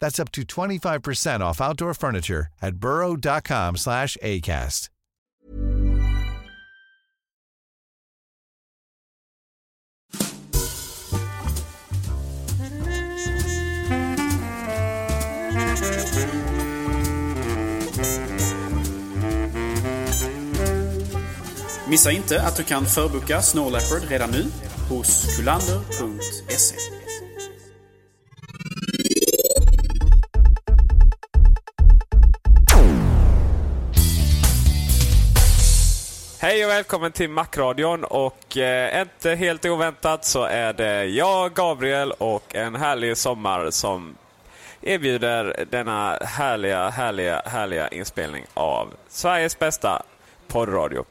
That's up to 25% off outdoor furniture at burrow.com slash ACAST. Missa inte att du kan förboka Snow Leopard redan nu hos kulander.se. Hej och välkommen till Macradion och eh, inte helt oväntat så är det jag, Gabriel och en härlig sommar som erbjuder denna härliga, härliga, härliga inspelning av Sveriges bästa poddradio.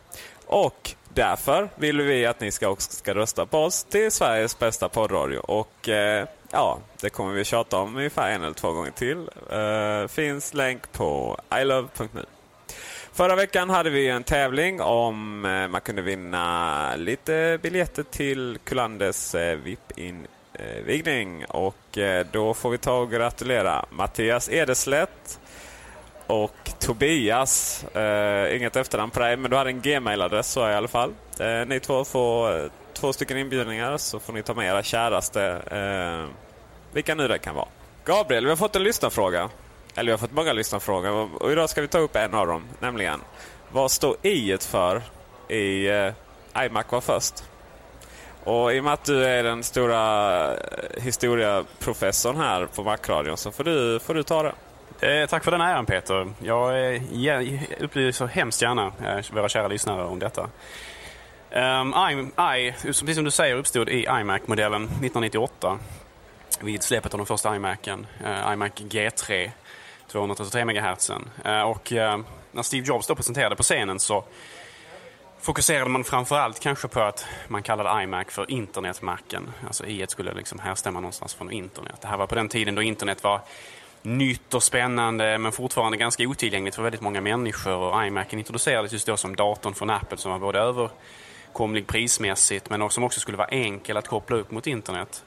Och därför vill vi att ni ska också ska rösta på oss till Sveriges bästa poddradio. Och eh, ja, det kommer vi tjata om ungefär en eller två gånger till. Eh, finns länk på ilove.nu. Förra veckan hade vi en tävling om eh, man kunde vinna lite biljetter till Kulanders eh, VIP-invigning. Och eh, då får vi ta och gratulera Mattias Edeslätt och Tobias. Inget efternamn på dig, men du hade en gmail-adress så i alla fall. Ni två får två stycken inbjudningar så får ni ta med era käraste. Vilka nu det kan vara. Gabriel, vi har fått en lyssnarfråga. Eller vi har fått många lyssnarfrågor och idag ska vi ta upp en av dem. Nämligen, vad står i för i eh, iMac var först? Och i och med att du är den stora historieprofessorn historiaprofessorn här på Macradion så får du, får du ta det. Eh, tack för den äran Peter. Jag eh, upplyser hemskt gärna eh, våra kära lyssnare om detta. Um, I, I, precis som du säger, uppstod i iMac-modellen 1998 vid släppet av den första iMacen, eh, iMac G3, 233 MHz. Eh, och eh, när Steve Jobs då presenterade på scenen så fokuserade man framförallt kanske på att man kallade iMac för internetmacken. Alltså i skulle liksom härstämma någonstans från internet. Det här var på den tiden då internet var nytt och spännande men fortfarande ganska otillgängligt för väldigt många människor. Och iMacen introducerades just då som datorn från Apple som var både överkomlig prismässigt men som också skulle vara enkel att koppla upp mot internet.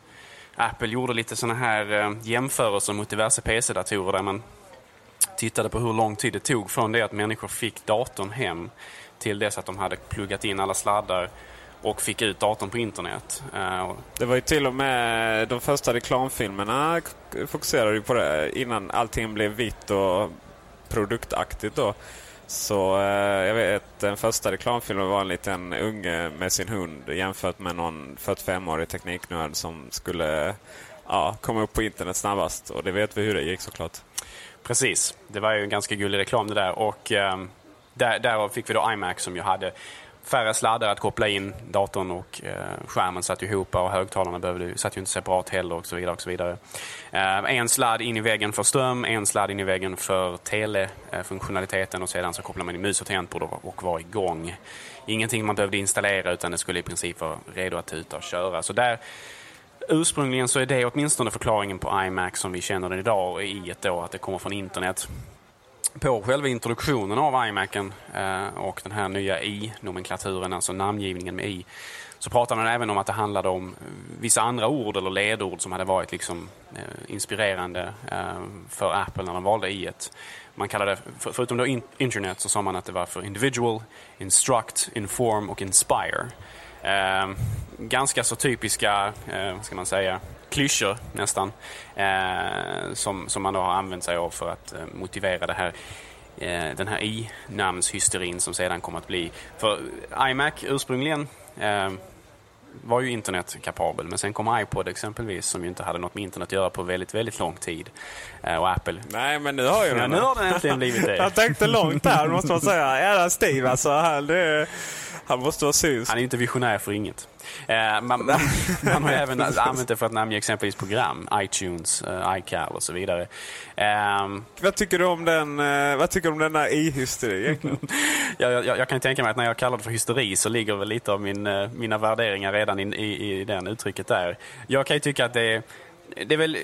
Apple gjorde lite sådana här eh, jämförelser mot diverse PC-datorer där man tittade på hur lång tid det tog från det att människor fick datorn hem till dess att de hade pluggat in alla sladdar och fick ut datorn på internet. Eh, det var ju till och med de första reklamfilmerna fokuserade ju på det innan allting blev vitt och produktaktigt då. Så eh, jag vet den första reklamfilmen var en liten unge med sin hund jämfört med någon 45-årig tekniknörd som skulle ja, komma upp på internet snabbast. Och det vet vi hur det gick såklart. Precis, det var ju en ganska gullig reklam det där. Och eh, där, därav fick vi då iMac som ju hade färre sladdar att koppla in. Datorn och eh, skärmen satt ju ihop och högtalarna behövde, satt ju inte separat heller och så vidare. Och så vidare. Eh, en sladd in i väggen för ström, en sladd in i väggen för telefunktionaliteten och sedan så kopplar man in mus och tangentbord och var igång. Ingenting man behövde installera utan det skulle i princip vara redo att tuta och köra. Så där Ursprungligen så är det åtminstone förklaringen på iMac som vi känner den idag och i ett då att det kommer från internet. på själva introduktionen av iMacen eh, och den här nya i-nomenklaturen, alltså namngivningen med i, så pratade man även om att det handlade om vissa andra ord eller ledord som hade varit liksom, eh, inspirerande eh, för Apple när de valde i -et. Man kallade, förutom då internet, så sa man att det var för individual, instruct, inform och inspire. Eh, ganska så typiska, eh, vad ska man säga, klyschor nästan. Eh, som, som man då har använt sig av för att eh, motivera det här eh, den här i-namnshysterin som sedan kom att bli. För iMac ursprungligen eh, var ju internet kapabel. Men sen kom iPod exempelvis som ju inte hade något med internet att göra på väldigt, väldigt lång tid. Eh, och Apple... Nej, men nu har ju ja, nu har den äntligen blivit det. Jag tänkte långt här, måste man säga. Jävla Steve alltså. Han, det, han måste vara synsk. Han är inte visionär för inget. Eh, man, man, man, har även använt det för att namnge exempelvis program. iTunes, uh, iCal och så vidare. Um, vad tycker du om den, uh, vad tycker du om den där i-hysteri egentligen? jag, jag, jag, kan tänka mig att när jag kallar det för hysteri så ligger väl lite av min, mina värderingar redan in, i, i den uttrycket där. Jag kan ju tycka att det är det är väl,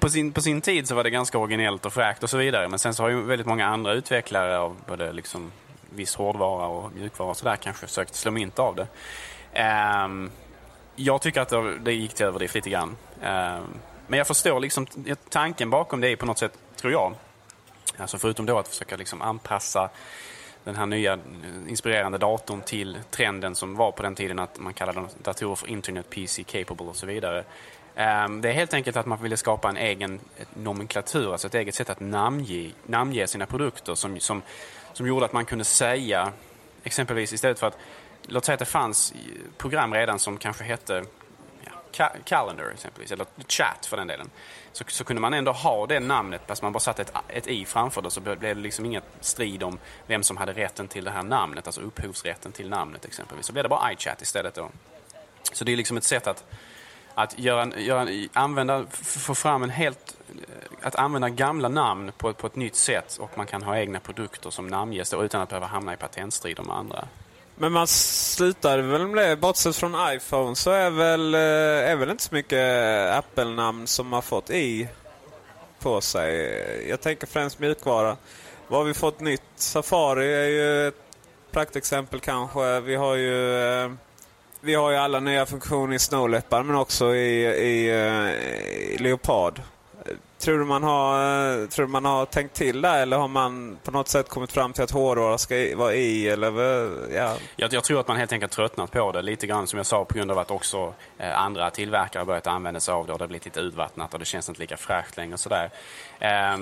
på, sin, på sin tid så var det ganska originellt och fräckt och så vidare. Men sen så har ju väldigt många andra utvecklare av både liksom viss hårdvara och mjukvara och sådär kanske försökt slå mynt av det. Um, jag tycker att det gick till överdrift lite grann. Um, men jag förstår liksom tanken bakom det på något sätt, tror jag. Alltså förutom då att försöka liksom anpassa den här nya inspirerande datorn till trenden som var på den tiden att man kallade datorer för Internet PC capable och så vidare. Ehm, det är helt enkelt att man ville skapa en egen nomenklatur, alltså ett eget sätt att namnge, namnge sina produkter som, som, som gjorde att man kunde säga, exempelvis istället för att låt säga att det fanns program redan som kanske hette ja, Calendar exempelvis, eller Chat för den delen. Så, så kunde man ändå ha det namnet, fast man bara satte ett, ett i framför det så blev det liksom ingen strid om vem som hade rätten till det här namnet, alltså upphovsrätten till namnet exempelvis. Så blev det bara iChat istället då. Så det är liksom ett sätt att, att göra, göra, använda, få fram en helt, eh, att använda gamla namn på, på ett nytt sätt och man kan ha egna produkter som namnges utan att behöva hamna i patentstrider med andra. Men man slutar väl med det. Bortsett från iPhone så är väl, eh, är väl inte så mycket eh, Apple-namn som har fått i på sig. Jag tänker främst mjukvara. Vad har vi fått nytt? Safari är ju ett praktexempel kanske. Vi har ju, eh, vi har ju alla nya funktioner i Snowleopard men också i, i, eh, i Leopard. Tror du man har, eh, tror man har tänkt till där eller har man på något sätt kommit fram till att hårdvara ska vara i? Eller, ja. jag, jag tror att man helt enkelt tröttnat på det. Lite grann som jag sa på grund av att också eh, andra tillverkare börjat använda sig av det och det har blivit lite urvattnat och det känns inte lika fräscht längre. Och sådär. Eh,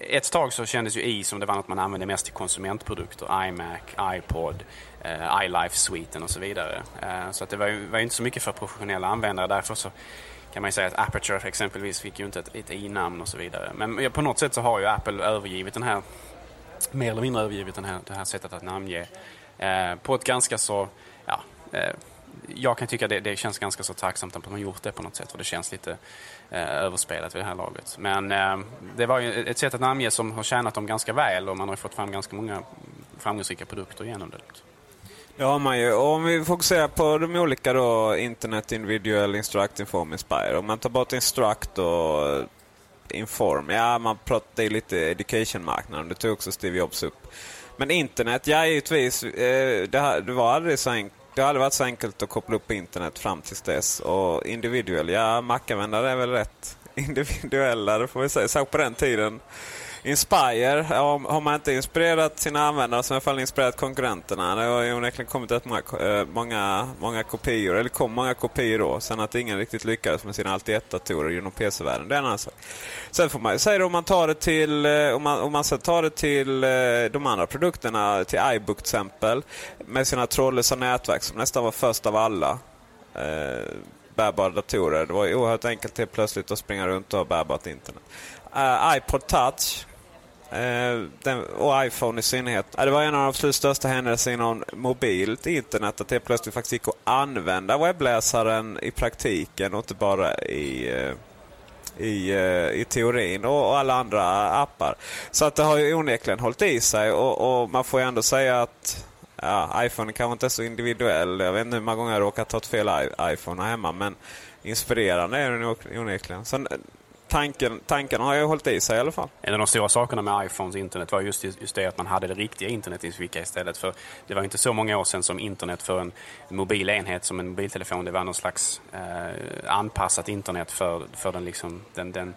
ett tag så kändes ju i som det var något man använde mest till konsumentprodukter. iMac, iPod, eh, iLife-sviten och så vidare. Eh, så att det var ju, var inte så mycket för professionella användare. Därför så kan man ju säga att Aperture exempelvis fick ju inte ett, ett i-namn och så vidare. Men på något sätt så har ju Apple övergivit den här, mer eller mindre övergivit den här, det här sättet att namnge eh, på ett ganska så, ja, eh, jag kan tycka det, det känns ganska så tacksamt att de har gjort det på något sätt för det känns lite eh, överspelat vid det här laget. Men eh, det var ju ett sätt att namnge som har tjänat dem ganska väl och man har fått fram ganska många framgångsrika produkter genom det. Liksom. Det har man ju. Och om vi fokuserar på de olika då, Internet, Individual, Instruct, Inform, Inspire. Om man tar bort Instruct och Inform. Ja, man pratar ju lite education-marknaden. Det tog också Steve Jobs upp. Men internet, ja givetvis. Eh, det, var aldrig så enkelt. Det har aldrig varit så enkelt att koppla upp internet fram tills dess. Och individual, ja Mac-användare är väl rätt individuella, det får vi säga. Särskilt på den tiden. Inspire, har man inte inspirerat sina användare så har man i alla fall inspirerat konkurrenterna. Det har ju onekligen kommit rätt många, eh, många, många kopior, eller kom många kopior då. Sen att ingen riktigt lyckades med sina Alti-1-datorer genom PC-världen, det är en annan sak. Sen får man ju säga om man tar det till, eh, om man, om man sen tar det till eh, de andra produkterna, till iBook till exempel, med sina trådlösa nätverk som nästan var först av alla. Eh, bärbara datorer. Det var ju oerhört enkelt helt plötsligt att springa runt och ha bärbart internet. Uh, iPod Touch Eh, den, och iPhone i synnerhet. det var en av de absolut största händelserna inom mobilt internet. Att det plötsligt faktiskt gick att använda webbläsaren i praktiken och inte bara i, eh, i, eh, i teorin och, och alla andra appar. Så att det har ju onekligen hållit i sig och, och man får ju ändå säga att ja, iPhone kanske inte är så individuell. Jag vet inte hur många gånger jag råkat ta ett fel iPhone hemma men inspirerande är den onekligen. Sen, tanken, tanken har ju hållit i sig i alla fall. En av de stora sakerna med iPhones internet var just, just det att man hade det riktiga internet i sin ficka istället. För det var inte så många år sedan som internet för en mobil enhet som en mobiltelefon, det var någon slags eh, anpassat internet för, för den, liksom, den, den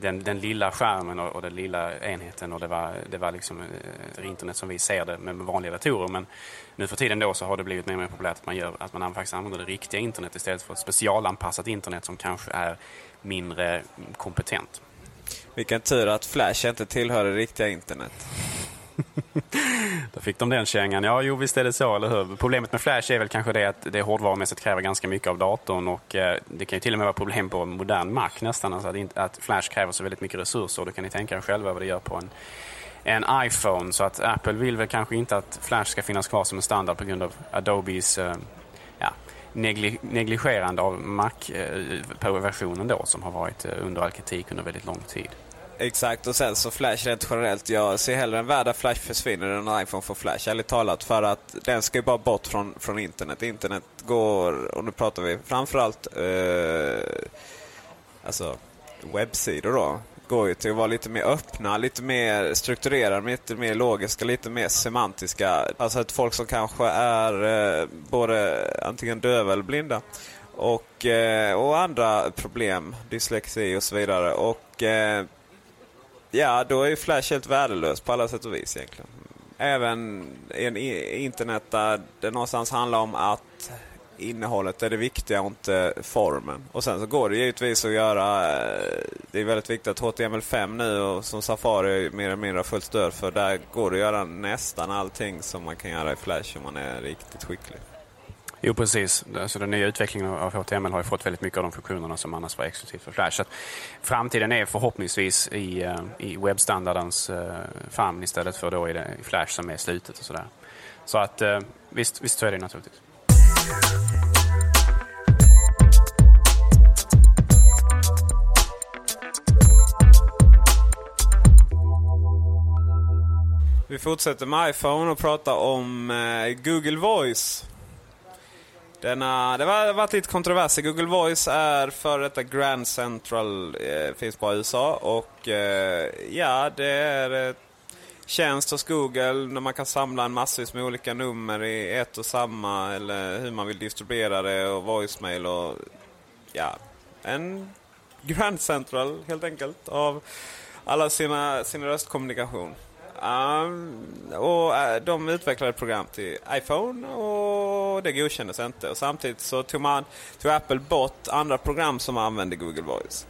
den, den lilla skärmen och, och den lilla enheten och det var, det var liksom eh, internet som vi ser det med vanliga datorer. Men nu för tiden då så har det blivit mer och mer populärt att man, gör, att man faktiskt använder det riktiga internet istället för ett specialanpassat internet som kanske är mindre kompetent. Vilken tur att Flash inte tillhör det riktiga internet. Då fick de den kängan. Ja, jo visst är det så, eller hur? Problemet med Flash är väl kanske det att det hårdvarumässigt kräver ganska mycket av datorn och eh, det kan ju till och med vara problem på modern Mac nästan. Alltså att, att Flash kräver så väldigt mycket resurser då kan ni tänka er själva vad det gör på en, en iPhone. Så att Apple vill väl kanske inte att Flash ska finnas kvar som en standard på grund av Adobes eh, negligerande av Mac-versionen då som har varit eh, under all kritik under väldigt lång tid. Exakt, och sen så Flash rent generellt. Jag ser hellre en värld där Flash försvinner än en iPhone får Flash, ärligt talat. För att den ska ju bara bort från, från internet. Internet går, och nu pratar vi framförallt eh, alltså webbsidor då. Går ju till att vara lite mer öppna, lite mer strukturerade, lite mer logiska, lite mer semantiska. Alltså ett folk som kanske är eh, både antingen döva eller blinda. Och, eh, och andra problem, dyslexi och så vidare. Och eh, Ja, då är ju Flash helt värdelös på alla sätt och vis egentligen. Även i en internet där det någonstans handlar om att innehållet är det viktiga och inte formen. Och sen så går det givetvis att göra, eh, det är väldigt viktigt att HTML5 nu och som Safari mer eller mindre har fullt stöd för. Där går det att göra nästan allting som man kan göra i Flash om man är riktigt skicklig. Jo, precis. Alltså, den nya utvecklingen av HTML har fått väldigt mycket av de funktionerna som annars var exklusivt för Flash. Så framtiden är förhoppningsvis i, eh, i webbstandardens eh, famn istället för då i, det, i Flash som är slutet och sådär. Så att visst, visst så är det naturligtvis. Vi fortsätter med iPhone och pratar om eh, Google Voice. Denna, det har varit lite kontroverser. Google Voice är för detta Grand Central, eh, finns bara i USA. Och eh, ja, det är ett tjänst hos Google där man kan samla en massvis med olika nummer i ett och samma. Eller hur man vill distribuera det och voicemail och ja, en Grand Central helt enkelt av alla sina, sin röstkommunikation. Um, och uh, de utvecklade program till iPhone och det godkändes inte. Och samtidigt så tog, man, tog Apple bort andra program som använde Google Voice.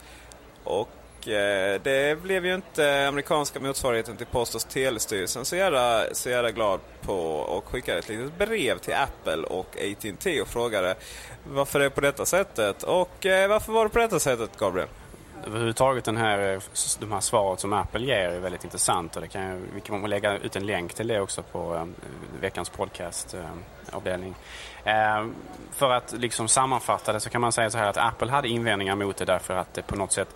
Och Eh, det blev ju inte amerikanska motsvarigheten till Post och telestyrelsen så jävla, så jävla glad på och skickade ett litet brev till Apple och AT&T och frågade varför det är på detta sättet. Och eh, varför var det på detta sättet, Gabriel? överhuvudtaget den här, de här svaret som Apple ger är väldigt intressant. Och det kan, vi kan lägga ut en länk till det också på eh, veckans podcastavdelning. För att liksom sammanfatta det så kan man säga så här att Apple hade invändningar mot det därför att det på något sätt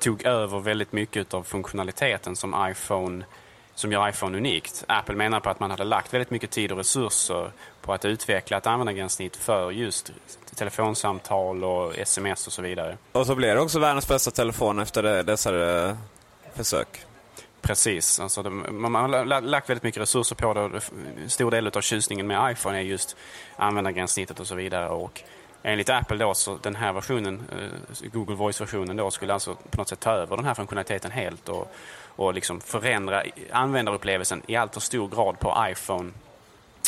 tog över väldigt mycket av funktionaliteten som iPhone som gör iPhone unikt. Apple menar på att man hade lagt väldigt mycket tid och resurser på att utveckla ett användargränssnitt för just telefonsamtal och sms och så vidare. Och så blev det också världens bästa telefon efter dessa uh, försök. Precis. Alltså det, man har lagt väldigt mycket resurser på det. Stor del av tjusningen med iPhone är just användargränssnittet och så vidare. Och enligt Apple då, så den här versionen, eh, Google Voice-versionen då, skulle alltså på något sätt ta över den här funktionaliteten helt och, och liksom förändra användarupplevelsen i allt för stor grad på iPhone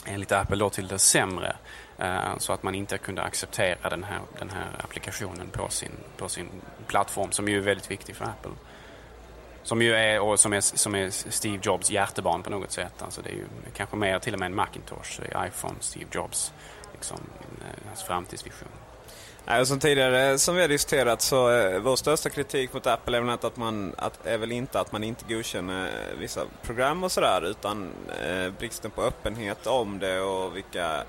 enligt Apple då till det sämre. Eh, så att man inte kunde acceptera den här, den här applikationen på sin, på sin plattform som ju är väldigt viktig för Apple. Som ju är, och som är, som är Steve Jobs hjärtebarn på något sätt. Alltså det är ju kanske mer till och med en Macintosh, iPhone, Steve Jobs, liksom, eh, hans framtidsvision. Som tidigare eh, som vi har diskuterat så eh, vår största kritik mot Apple är väl inte att man, att, är väl inte att man inte godkänner vissa program och sådär utan eh, bristen på öppenhet om det och vilka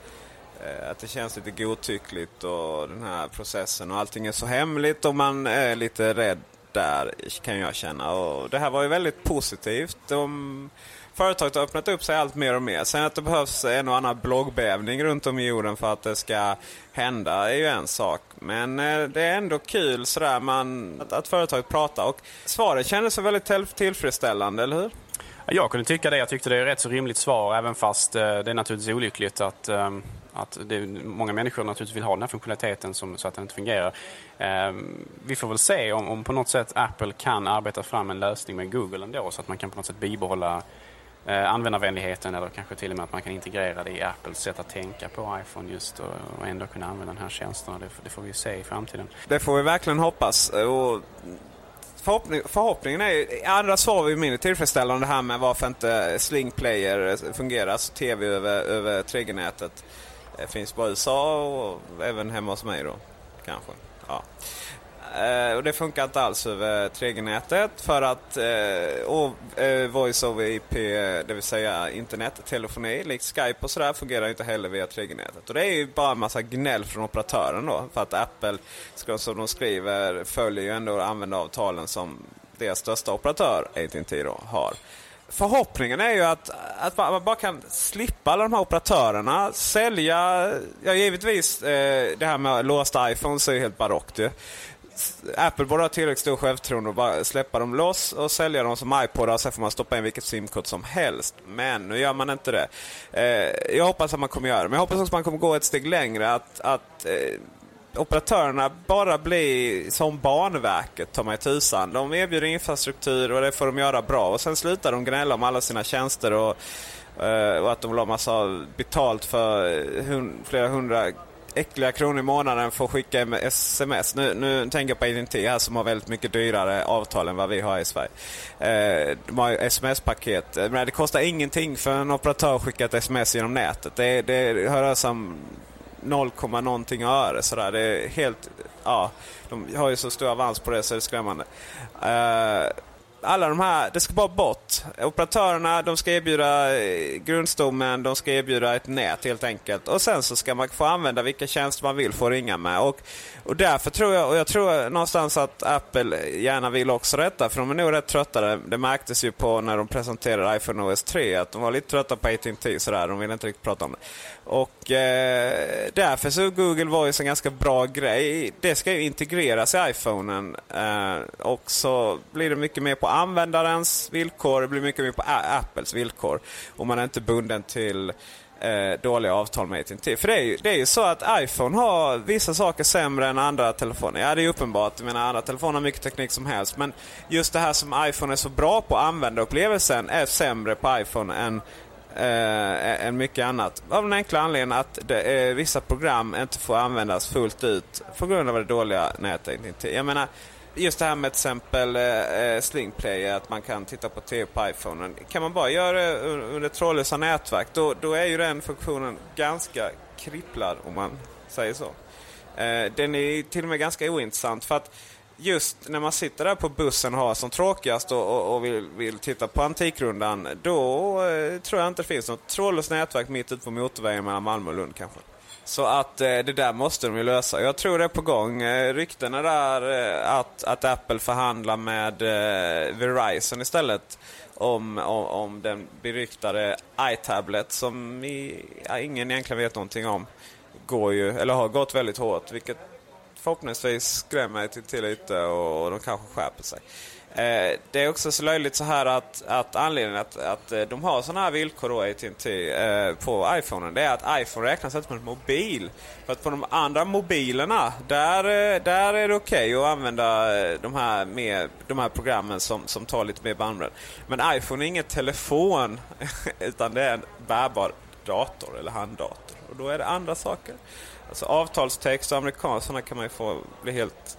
eh, att det känns lite godtyckligt och den här processen och allting är så hemligt och man är lite rädd där kan jag känna. Och det här var ju väldigt positivt. De företaget har öppnat upp sig allt mer och mer. Sen att det behövs en och annan bloggbävning runt om i jorden för att det ska hända är ju en sak. Men eh, det är ändå kul sådär man, att, att företaget pratar. Och svaret kändes så väldigt tillfredsställande, eller hur? Jag kunde tycka det. Jag tyckte det är ett rätt så rimligt svar även fast eh, det är naturligtvis olyckligt att ehm, att det, många människor naturligtvis vill ha den här funktionaliteten som, så att den inte fungerar. Eh, vi får väl se om, om, på något sätt Apple kan arbeta fram en lösning med Google ändå så att man kan på något sätt bibehålla eh, användarvänligheten eller kanske till och med att man kan integrera det i Apples sätt att tänka på iPhone just och, och ändå kunna använda den här tjänsten. Det, det, får vi se i framtiden. Det får vi verkligen hoppas. Och förhoppning, förhoppningen är ju, andra svar var mindre tillfredsställande det här med varför inte Sling Player fungerar, alltså tv över, över 3G-nätet. Det finns bara i USA och även hemma hos mig då. Kanske. Ja. Eh, och det funkar inte alls över 3G-nätet för att eh, och, eh, Voice over IP, eh, det vill säga internettelefoni, likt Skype och sådär, fungerar inte heller via 3G-nätet. Och det är ju bara en massa gnäll från operatören då. För att Apple, som de skriver, följer ju ändå användaravtalen som deras största operatör, AT&T då, har förhoppningen är ju att, att man bara kan slippa alla de här operatörerna. Sälja, ja givetvis eh, det här med låsta iPhones är ju helt barockt ju. Apple borde ha tillräckligt stor självförtroende och bara släppa dem loss och sälja dem som iPodar. Sen får man stoppa in vilket simkort som helst. Men nu gör man inte det. Eh, jag hoppas att man kommer göra det. Men jag hoppas också att man kommer gå ett steg längre. Att, att eh, operatörerna bara blir som Banverket, ta mig tusan. De erbjuder infrastruktur och det får de göra bra. Och sen slutar de gnälla om alla sina tjänster och, eh, och att de vill ha massa betalt för eh, flera hundra äckliga kronor i månaden för att skicka sms. Nu, nu tänker jag på AT&T här som har väldigt mycket dyrare avtal än vad vi har i Sverige. Eh, de har sms-paket. Eh, men det kostar ingenting för en operatör att skicka ett sms genom nätet. Det, det rör sig om 0, någonting öre. Sådär. Det är helt, ja, de har ju så stor avans på det så det är skrämmande. Eh, alla de här, det ska bara bort. Operatörerna de ska erbjuda eh, grundstommen, de ska erbjuda ett nät helt enkelt. Och sen så ska man få använda vilka tjänster man vill få ringa med. Och, och därför tror jag, och jag tror någonstans att Apple gärna vill också detta. För de är nog rätt trötta. Det märktes ju på när de presenterade iPhone OS 3 att de var lite trötta på AT&T sådär. De ville inte riktigt prata om det. Och eh, därför så är Google Voice en ganska bra grej. Det ska ju integreras i iPhonen. Eh, och så blir det mycket mer på användarens villkor. Det blir mycket mer på Apples villkor. Och man är inte bunden till eh, dåliga avtal med AT&T. För det är, ju, det är ju så att iPhone har vissa saker sämre än andra telefoner. Ja, det är uppenbart. Jag menar, andra telefoner har mycket teknik som helst. Men just det här som iPhone är så bra på, användarupplevelsen, är sämre på iPhone än eh, än mycket annat. Av den enkla anledningen att det, eh, vissa program inte får användas fullt ut på grund av det dåliga nätet. Jag menar, just det här med till exempel eh, eh Slingplay, att man kan titta på TV på iPhonen. Kan man bara göra det under trådlösa nätverk, då, då är ju den funktionen ganska kripplad om man säger så. Eh, den är till och med ganska ointressant för att just när man sitter där på bussen och har som tråkigast och, och, och vill, vill, titta på Antikrundan, då eh, tror jag inte det finns något trådlöst nätverk mitt ute på motorvägen mellan Malmö och Lund kanske. Så att eh, det där måste de ju lösa. Jag tror det är på gång. Eh, ryktena där eh, att, att Apple förhandlar med eh, Verizon istället om, om, om den beryktade iTablet som i, ja, ingen egentligen vet någonting om. Går ju, eller har gått väldigt hårt, vilket förhoppningsvis skrämmer till, till lite och, och de kanske skärper sig. Eh, det är också så löjligt så här att, att anledningen att, att eh, de har sådana här villkor då, AT&T eh, på iPhonen, det är att iPhone räknas inte som en mobil. För att på de andra mobilerna, där, eh, där är det okej okay att använda de här, med, de här programmen som, som tar lite mer bandbredd. Men iPhone är ingen telefon, utan det är en bärbar dator eller handdator. Och då är det andra saker. Alltså avtalstext och amerikansarna kan man ju få bli helt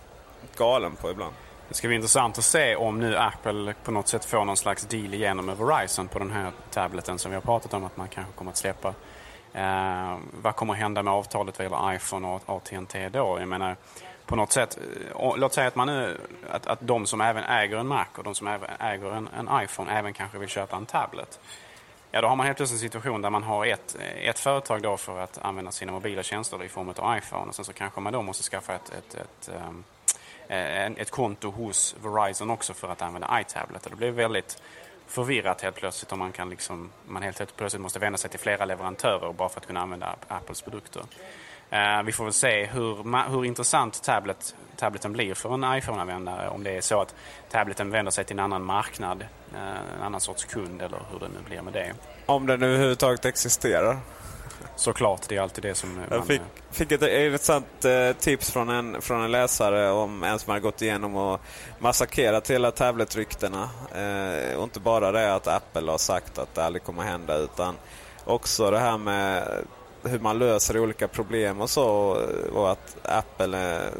galen på ibland. Det ska bli intressant att se om nu Apple på något sätt får någon slags deal igenom med Verizon på den här tableten som vi har pratat om att man kanske kommer att släppa. Eh, vad kommer att hända med avtalet vad gäller iPhone och AT&T då? Jag menar, på något sätt, eh, och, låt säga att, man nu, att, att de som även äger en Mac och de som även äger en, en iPhone även kanske vill köpa en tablet. Ja, då har man helt plötsligt en situation där man har ett, eh, ett företag då för att använda sina mobila tjänster i form av iPhone och sen så kanske man då måste skaffa ett, ett, ett um, Eh, ett konto hos Verizon också för att använda iTablet. Det blir väldigt förvirrat helt plötsligt om man, kan liksom, man helt plötsligt måste vända sig till flera leverantörer bara för att kunna använda Apples produkter. Uh, vi får väl se hur, hur intressant tablet, tableten blir för en iPhone-användare. Om det är så att tableten vänder sig till en annan marknad, uh, en annan sorts kund eller hur det nu blir med det. Om den överhuvudtaget existerar. Såklart, det är alltid det som... Jag fick, fick ett intressant eh, tips från en, från en läsare om en som hade gått igenom och massakrerat hela tabletryktena. Eh, och inte bara det att Apple har sagt att det aldrig kommer hända utan också det här med hur man löser olika problem och så. Och att Apple eh,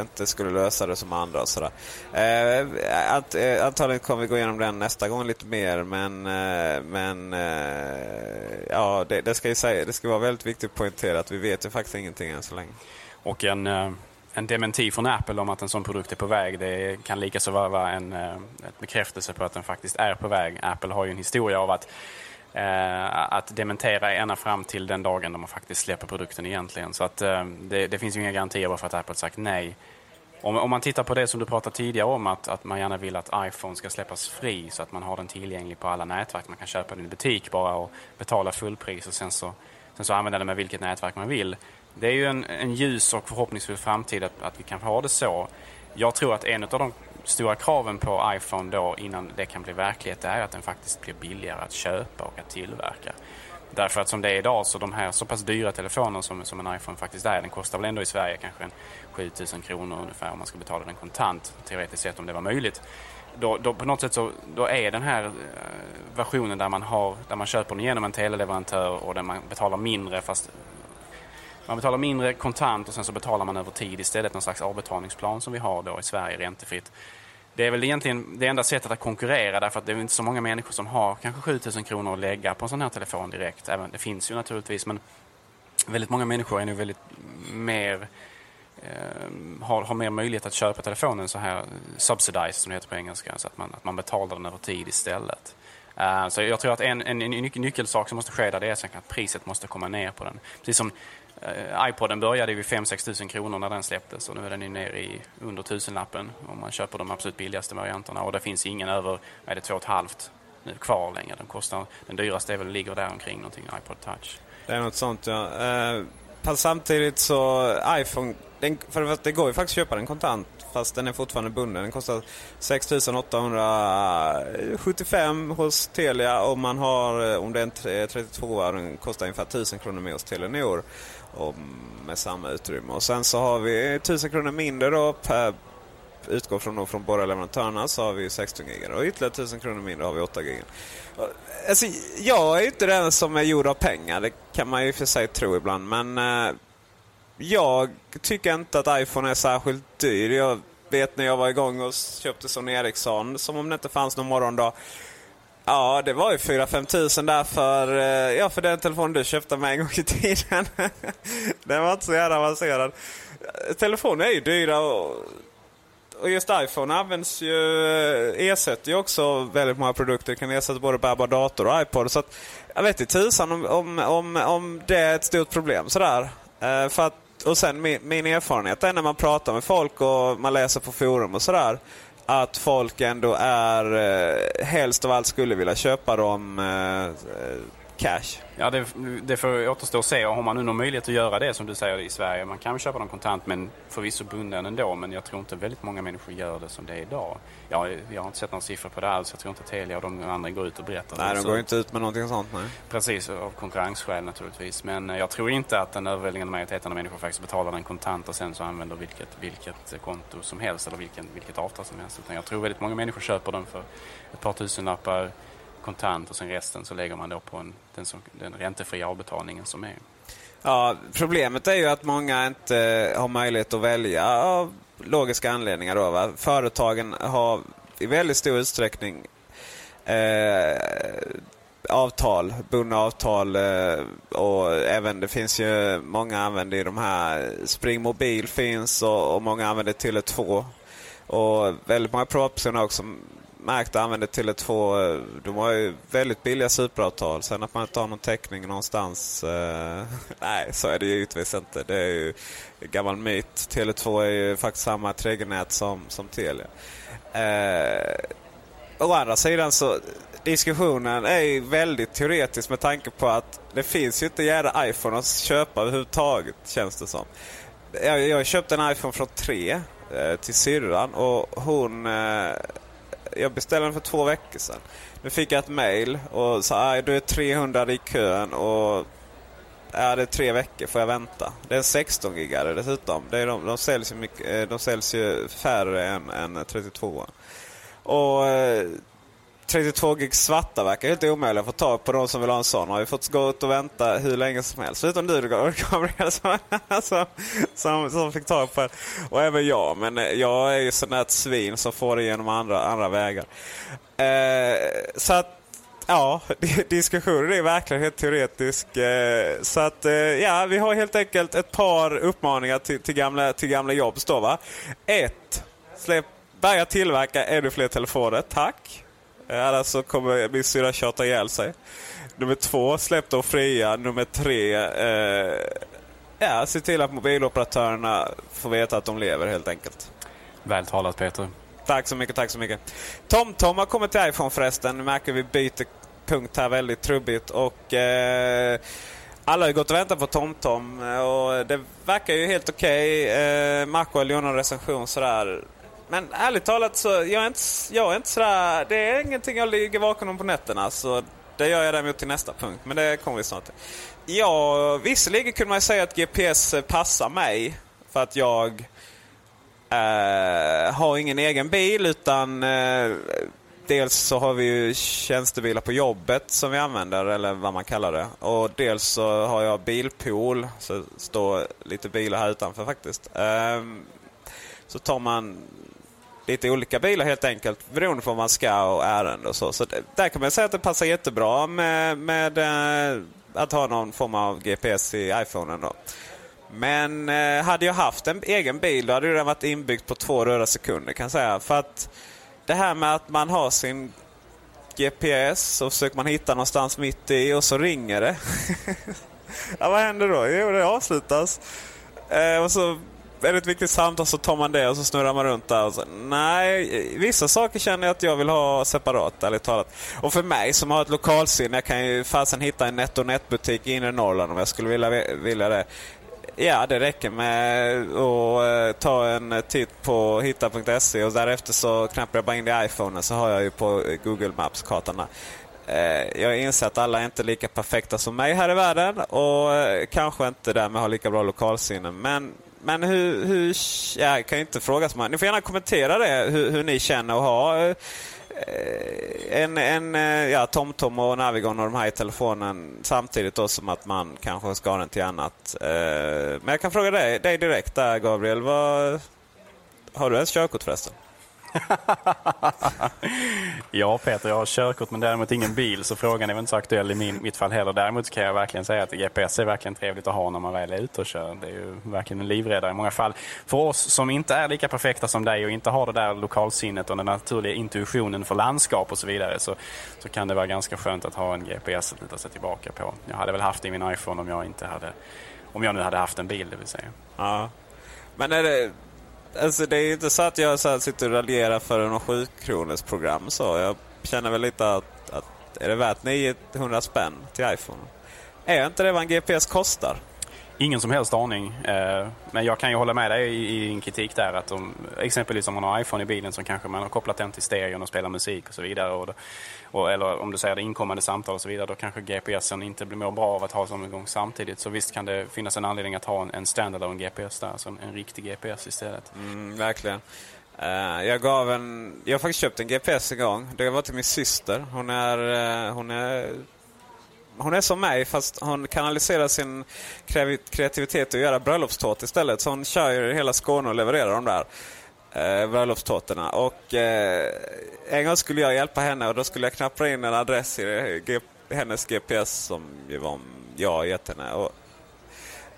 inte skulle lösa det som andra och sådär. Eh, att, eh, antagligen kommer vi gå igenom den nästa gång lite mer men, eh, men eh, ja, det, det, ska ju säga, det ska vara väldigt viktigt att poängtera att vi vet ju faktiskt ingenting än så länge. Och en, eh, en dementi från Apple om att en sån produkt är på väg det kan likaså vara en, eh, en bekräftelse på att den faktiskt är på väg. Apple har ju en historia av att Eh, att dementera ända fram till den dagen då man faktiskt släpper produkten egentligen. Så att eh, det, det, finns ju inga garantier bara för att Apple sagt nej. Om, om, man tittar på det som du pratade tidigare om, att, att man gärna vill att iPhone ska släppas fri så att man har den tillgänglig på alla nätverk. Man kan köpa den i butik bara och betala fullpris och sen så, sen så använda den med vilket nätverk man vill. Det är ju en, en ljus och förhoppningsfull framtid att, att vi kan ha det så. Jag tror att en av de stora kraven på iPhone då innan det kan bli verklighet är att den faktiskt blir billigare att köpa och att tillverka. Därför att som det är idag så de här så pass dyra telefonerna som, som en iPhone faktiskt är, den kostar väl ändå i Sverige kanske 7000 kronor ungefär om man ska betala den kontant teoretiskt sett om det var möjligt. Då, då, på något sätt så då är den här eh, versionen där man, har, där man köper den genom en teleleverantör och där man betalar mindre fast man betalar mindre kontant och sen så betalar man över tid istället. Någon slags avbetalningsplan som vi har då i Sverige räntefritt. Det är väl egentligen det enda sättet att konkurrera därför att det är inte så många människor som har kanske 7000 kronor att lägga på en sån här telefon direkt. Även, det finns ju naturligtvis men väldigt många människor är nu väldigt mer eh, har, har mer möjlighet att köpa telefonen så här subsidized som det heter på engelska. Så att man, att man betalar den över tid istället. Uh, så jag tror att en, en, en nyckelsak som måste ske där det är att priset måste komma ner på den. Precis som Eh, iPoden började vid 5-6 tusen kronor när den släpptes och nu är den nere i under tusenlappen om man köper de absolut billigaste varianterna. Och det finns ingen över, är det 2,5 nu kvar längre. Den, kostar, den dyraste är väl, ligger där omkring någonting, iPod touch. Det är något sånt ja. Eh, fast samtidigt så iPhone, den, för att det går ju faktiskt att köpa den kontant fast den är fortfarande bunden. Den kostar 6 875 hos Telia och man har, eh, om det är en 32 den kostar ungefär 1000 kronor mer hos Telenor och med samma utrymme. Och sen så har vi 1000 kronor mindre då per utgår från, då, från båda leverantörerna så har vi 16 GB. och ytterligare 1000 kronor mindre har vi 8 GB. Alltså, jag är ju inte den som är gjord av pengar, det kan man ju för sig tro ibland. Men eh, jag tycker inte att iPhone är särskilt dyr. Jag vet när jag var igång och köpte Sony Ericsson som om det inte fanns någon morgondag. Ja, det var ju 4-5 tusen där för, eh, ja, för den telefon du köpte mig en gång i tiden. den var inte så jävla avancerad. Telefoner är ju dyra och, och just iPhone används ju, eh, ersätter ju också väldigt många produkter. Det kan ersätta både bärbar dator och iPod. Så att, jag vet inte tusan om, om, om, om det är ett stort problem sådär. Uh, för att, och sen min, min erfarenhet är när man pratar med folk och man läser på forum och sådär att folk ändå är eh, helst av allt skulle vilja köpa dem eh, eh cash. Ja, det, det får återstå att se. Har man nu någon möjlighet att göra det som du säger i Sverige. Man kan köpa dem kontant men förvisso bunden ändå. Men jag tror inte väldigt många människor gör det som det är idag. Ja, jag har inte sett några siffror på det alls. Jag tror inte Telia och de andra går ut och berättar Nej, det. de går inte ut med någonting sånt. Nej. Precis, av konkurrensskäl naturligtvis. Men eh, jag tror inte att den överväldigande majoriteten av människor faktiskt betalar den kontant och sen så använder vilket, vilket konto som helst eller vilken, vilket avtal som helst. Utan jag tror väldigt många människor köper den för ett par tusenlappar kontant och sen resten så lägger man då på en, den, som, den räntefria avbetalningen som är. Ja, problemet är ju att många inte eh, har möjlighet att välja av logiska anledningar. Då, va? Företagen har i väldigt stor utsträckning eh, avtal, bundna avtal eh, och även det finns ju många använder i de här springmobil finns och, och många använder Tele2. Och väldigt många privatpersoner också märkt att använder Tele2. Eh, de har ju väldigt billiga superavtal. Sen att man inte har någon täckning någonstans. Eh, nej, så är det ju givetvis inte. Det är ju en gammal myt. Tele2 är ju faktiskt samma 3G-nät som, som Telia. Eh, å andra sidan så diskussionen är ju väldigt teoretisk med tanke på att det finns ju inte jävla iPhone att köpa överhuvudtaget känns det som. Jag, jag köpte en iPhone från 3 eh, till syrran och hon... Eh, jag beställde den för två veckor sedan. Nu fick jag ett mail och sa att du är 300 i kön och är det är tre veckor får jag vänta. Det är en 16 gigare dessutom. Det är de, de, säljs ju mycket, eh, de säljs ju färre än, än 32. Och eh, 32 gig svarta verkar helt omöjliga att få tag på. De som vill ha en sån har ju fått gå ut och vänta hur länge som helst. Förutom du Gabriel som, som, som, som fick tag på det. Och även jag. Men eh, jag är ju sån där ett svin som får det genom andra, andra vägar. Eh, så att Ja, diskussionen är verkligen helt teoretisk. Eh, så att eh, ja, vi har helt enkelt ett par uppmaningar till, till, gamla, till gamla Jobs då va. Ett, släpp, börja tillverka ännu fler telefoner, tack. Eh, annars så kommer min syrra tjata ihjäl sig. Nummer två, släpp dem fria. Nummer tre, eh, ja, se till att mobiloperatörerna får veta att de lever helt enkelt. Väl talat Peter. Tack så mycket, tack så mycket. TomTom har kommit till iPhone förresten. Nu märker vi byter punkt här väldigt trubbigt. Och, eh, alla har gått och väntat på TomTom och det verkar ju helt okej. Okay. Eh, Marco har någon recension sådär. Men ärligt talat så jag är inte, jag är inte sådär, det är ingenting jag ligger vaken om på nätterna. Så det gör jag däremot till nästa punkt, men det kommer vi snart till. Ja, visserligen kunde man säga att GPS passar mig. För att jag eh, har ingen egen bil utan eh, dels så har vi ju tjänstebilar på jobbet som vi använder, eller vad man kallar det. Och dels så har jag bilpool, så det står lite bilar här utanför faktiskt. Eh, så tar man lite olika bilar helt enkelt beroende på vad man ska och ärende och så. Så det, där kan man säga att det passar jättebra med, med eh, att ha någon form av GPS i iPhonen. Då. Men eh, hade jag haft en egen bil då hade den varit inbyggd på två röda sekunder kan jag säga. För att det här med att man har sin GPS och försöker man hitta någonstans mitt i och så ringer det. ja, vad händer då? Jo, det avslutas. Eh, och så är det ett viktigt samtal så tar man det och så snurrar man runt där. Och så, nej, vissa saker känner jag att jag vill ha separat, ärligt talat. Och för mig som har ett lokalsinne, jag kan ju fasen hitta en NetOnNet-butik i inre Norrland om jag skulle vilja, vilja det. Ja, det räcker med att eh, ta en titt på hitta.se och därefter så knappar jag bara in det i iPhone så har jag ju på Google Maps-kartan eh, jag inser att alla är inte lika perfekta som mig här i världen och eh, kanske inte därmed har lika bra lokalsinne. Men, men hur, hur jag kan ju inte fråga så Ni får gärna kommentera det, hur, hur ni känner att ha eh, en, en eh, ja, TomTom och Navigon och de här i telefonen samtidigt då som att man kanske ska ha den till annat. Eh, men jag kan fråga dig, dig direkt där Gabriel. Vad, har du ens körkort förresten? ja Peter, jag har körkort men däremot ingen bil så frågan är väl inte så aktuell i min, mitt fall heller. Däremot kan jag verkligen säga att GPS är verkligen trevligt att ha när man väl är ute och kör. Det är ju verkligen en livräddare i många fall. För oss som inte är lika perfekta som dig och inte har det där lokalsinnet och den naturliga intuitionen för landskap och så vidare så, så kan det vara ganska skönt att ha en GPS att luta sig tillbaka på. Jag hade väl haft det i min iPhone om jag inte hade om jag nu hade haft en bil det vill säga. Ja. Men är det Alltså det är inte så att jag så här sitter och raljerar för något 7 kronors program så. Jag känner väl lite att, att är det värt 900 spänn till iPhone? Är inte det vad en GPS kostar? Ingen som helst aning. Eh, men jag kan ju hålla med dig i din kritik där. att om, Exempelvis om man har iPhone i bilen så kanske man har kopplat den till stereon och spelar musik och så vidare. Och, och eller om du säger det inkommande samtal och så vidare. Då kanske GPSen inte blir bra av att ha som igång samtidigt. Så visst kan det finnas en anledning att ha en, en standalone GPS där. Alltså en, en riktig GPS istället. Mm, verkligen. Uh, jag gav en... Jag har faktiskt köpt en GPS en gång. Det var till min syster. Hon är, uh, hon är hon är som mig fast hon kanaliserar sin kreativitet till att göra bröllopstårta istället. Så hon kör ju hela Skåne och levererar de där eh, bröllopstårtorna. Och eh, en gång skulle jag hjälpa henne och då skulle jag knappa in en adress i G hennes GPS som var jag gett henne. Och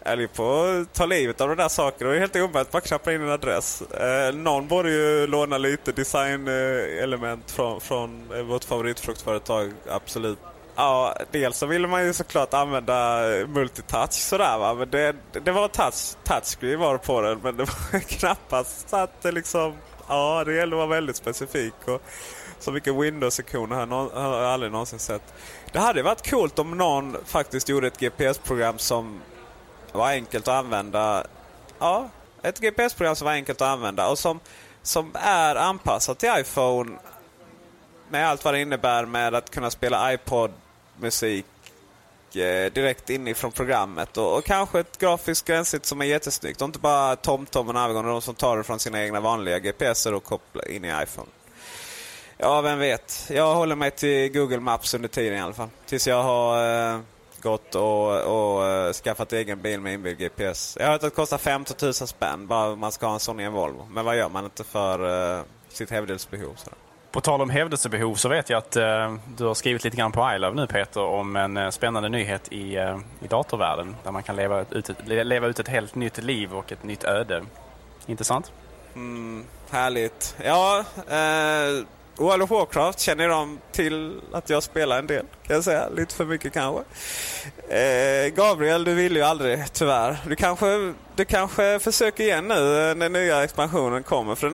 är ju på att ta livet av de där sakerna. Det är helt omöjligt att bara knappa in en adress. Eh, någon borde ju låna lite designelement eh, från, från eh, vårt favoritfruktföretag Absolut Ja, dels så ville man ju såklart använda multitouch sådär va. Men det, det var touch, touchscreen var på den men det var knappast så att det liksom... Ja, det gällde att vara väldigt specifik. Och, Så mycket Windows-ikoner har, jag aldrig någonsin sett. Det hade varit coolt om någon faktiskt gjorde ett GPS-program som var enkelt att använda. Ja, ett GPS-program som var enkelt att använda och som, som är anpassat till iPhone med allt vad det innebär med att kunna spela iPod, musik eh, direkt inifrån programmet. Och, och, kanske ett grafiskt gränssnitt som är jättesnyggt. Och inte bara TomTom och Navigon, de som tar det från sina egna vanliga GPSer och kopplar in i iPhone. Ja, vem vet. Jag håller mig till Google Maps under tiden i alla fall. Tills jag har eh, gått och, och eh, skaffat egen bil med inbyggd GPS. Jag har hört att det kostar 15 000 spänn bara om man ska ha en sån i en Volvo. Men vad gör man inte för eh, sitt hävdelsbehov? Sådär. På tal om hävdelsebehov så vet jag att eh, du har skrivit lite grann på iLove nu Peter om en eh, spännande nyhet i, eh, i datorvärlden. Där man kan leva ut, ett, leva ut ett helt nytt liv och ett nytt öde. Intressant? Mm, härligt. Ja, eh, World of Warcraft känner de till att jag spelar en del. Kan jag säga. Lite för mycket kanske. Eh, Gabriel, du vill ju aldrig tyvärr. Du kanske, du kanske försöker igen nu eh, när nya expansionen kommer. För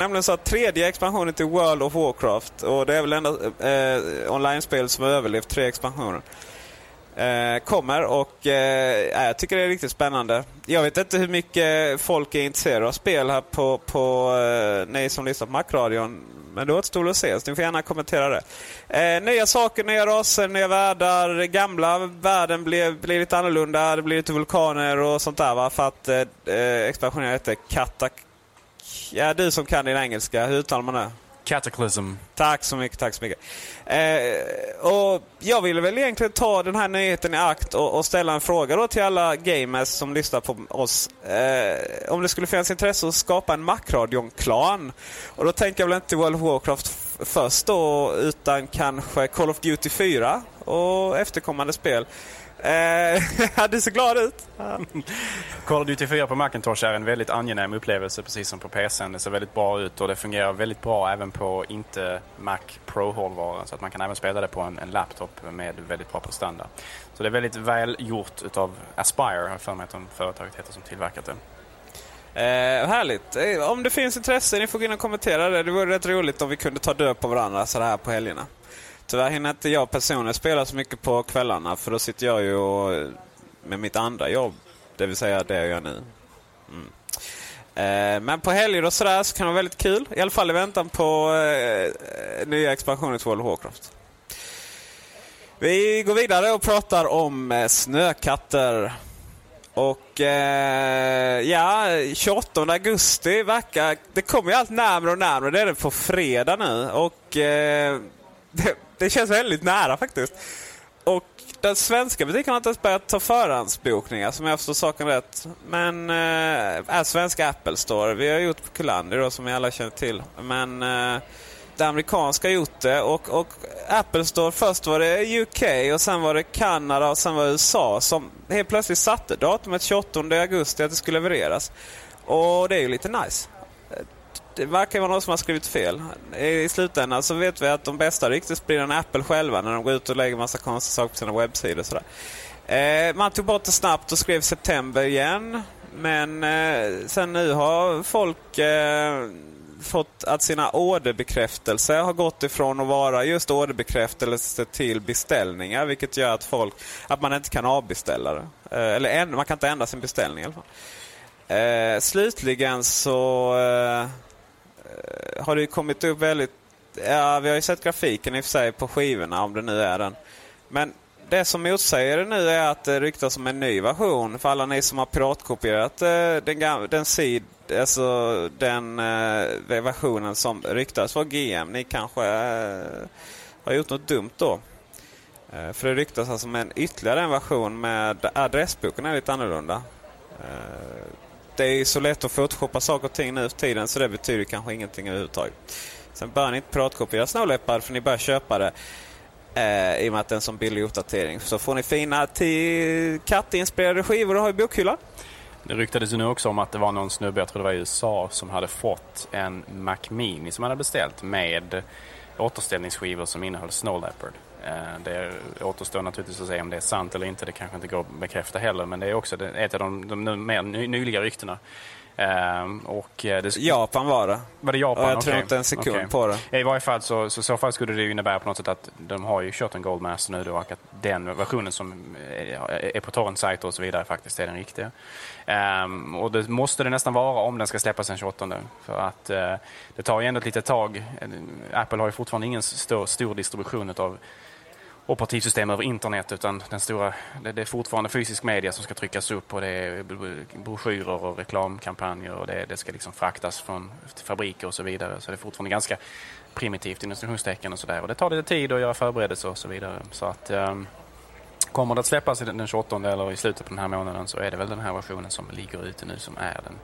Nämligen så att tredje expansionen till World of Warcraft och det är väl enda eh, online-spel som har överlevt tre expansioner. Eh, kommer och eh, jag tycker det är riktigt spännande. Jag vet inte hur mycket folk är intresserade av spel här på, på eh, ni som lyssnar på Macradion. Men det återstår att se, så ni får gärna kommentera det. Eh, nya saker, nya raser, nya världar. Gamla världen blir, blev lite annorlunda. Det blir lite vulkaner och sånt där va. För att eh, eh expansionen heter Katak... Ja, du som kan din engelska. Hur uttalar man det? Cataclysm. Tack så mycket, tack så mycket. Eh, och jag ville väl egentligen ta den här nyheten i akt och, och ställa en fråga då till alla gamers som lyssnar på oss. Eh, om det skulle finnas intresse att skapa en Macradion-klan. Och då tänker jag väl inte World of Warcraft först då, utan kanske Call of Duty 4 och efterkommande spel. Eh, du ser glad ut. Call of Duty 4 på Macintosh är en väldigt angenäm upplevelse precis som på PCn. Det ser väldigt bra ut och det fungerar väldigt bra även på inte Mac Pro-hårdvara. Så att man kan även spela det på en, en, laptop med väldigt bra prestanda. Så det är väldigt väl gjort utav Aspire, har för mig att de företaget heter som tillverkat det. Eh, härligt. Eh, om det finns intresse, ni får gå in och kommentera det. Det vore rätt roligt om vi kunde ta död på varandra så här på helgerna. Tyvärr hinner inte jag personligen spela så mycket på kvällarna för då sitter jag ju med mitt andra jobb. Det vill säga det jag gör nu. Mm. Eh, men på helger och sådär så kan det vara väldigt kul. I alla fall i väntan på eh, nya expansioner till World of Warcraft. Vi går vidare och pratar om eh, snökatter. Och eh, ja, 28 augusti verkar... Det kommer ju allt närmare och närmare. Det är det på fredag nu. Och eh, det, det, känns väldigt nära faktiskt. Och den svenska butiken har inte ens börjat ta förhandsbokningar som jag förstår saken rätt. Men eh, är svenska Apple Store. Vi har gjort på Kulander då som vi alla känner till. Men eh, det amerikanska har gjort det och, och Apple Store, först var det UK och sen var det Kanada och sen var det USA som helt plötsligt satte datumet 28 augusti att det skulle levereras. Och det är ju lite nice. Det verkar vara någon som har skrivit fel. I slutändan så vet vi att de bästa ryktesspridarna är Apple själva när de går ut och lägger massa konstiga saker på sina webbsidor. Och sådär. Eh, man tog bort det snabbt och skrev september igen. Men eh, sen nu har folk eh, fått att sina orderbekräftelser har gått ifrån att vara just orderbekräftelse till beställningar. Vilket gör att folk att man inte kan avbeställa det. Eh, eller en, man kan inte ändra sin beställning i alla fall. Eh, slutligen så eh, Eh, har det kommit upp väldigt... Ja, vi har ju sett grafiken i och för sig på skivorna om det nu är den. Men det som motsäger det nu är att det ryktas om en ny version. För alla ni som har piratkopierat eh, den, den sid, alltså den eh, versionen som ryktas vara GM. Ni kanske har gjort något dumt då. För det ryktas alltså om en ytterligare en version med adressboken är lite annorlunda. Det är så lätt att photoshoppa saker och ting nu för tiden så det betyder kanske ingenting överhuvudtaget. Sen bör ni inte piratkopiera Snowleopard för ni bör köpa det Eh, I och med att det är en sån billig uppdatering. Så får ni fina kattinspirerade skivor att ha i bokhyllan. Det ryktades ju nu också om att det var någon snubbe, jag tror det var i USA, som hade fått en Mac Mini som han hade beställt med återställningsskivor som innehöll Snow Leopard. Eh, det återstår naturligtvis att se om det är sant eller inte. Det kanske inte går att bekräfta heller. Men det är också ett av de, de mer nyliga ryktena. Um, och eh, det Japan var det. Var det Japan? Och jag tror okay. inte en sekund okay. på det. I varje fall så, så, så fall skulle det innebära på något sätt att de har ju kört en Goldmaster nu då och att den versionen som är på torrent och så vidare faktiskt är den riktiga. Um, och det måste det nästan vara om den ska släppas den 28. För att uh, det tar ju ändå ett litet tag. Apple har ju fortfarande ingen stor, stor distribution av operativsystem över internet utan den stora, det är fortfarande fysisk media som ska tryckas upp och det är broschyrer och reklamkampanjer och det, det ska liksom fraktas från fabriker och så vidare. Så det är fortfarande ganska primitivt institutionstecken och sådär. Och det tar lite tid att göra förberedelser och så vidare. Så att um, Kommer det att släppas den 28 eller i slutet på den här månaden så är det väl den här versionen som ligger ute nu som är den,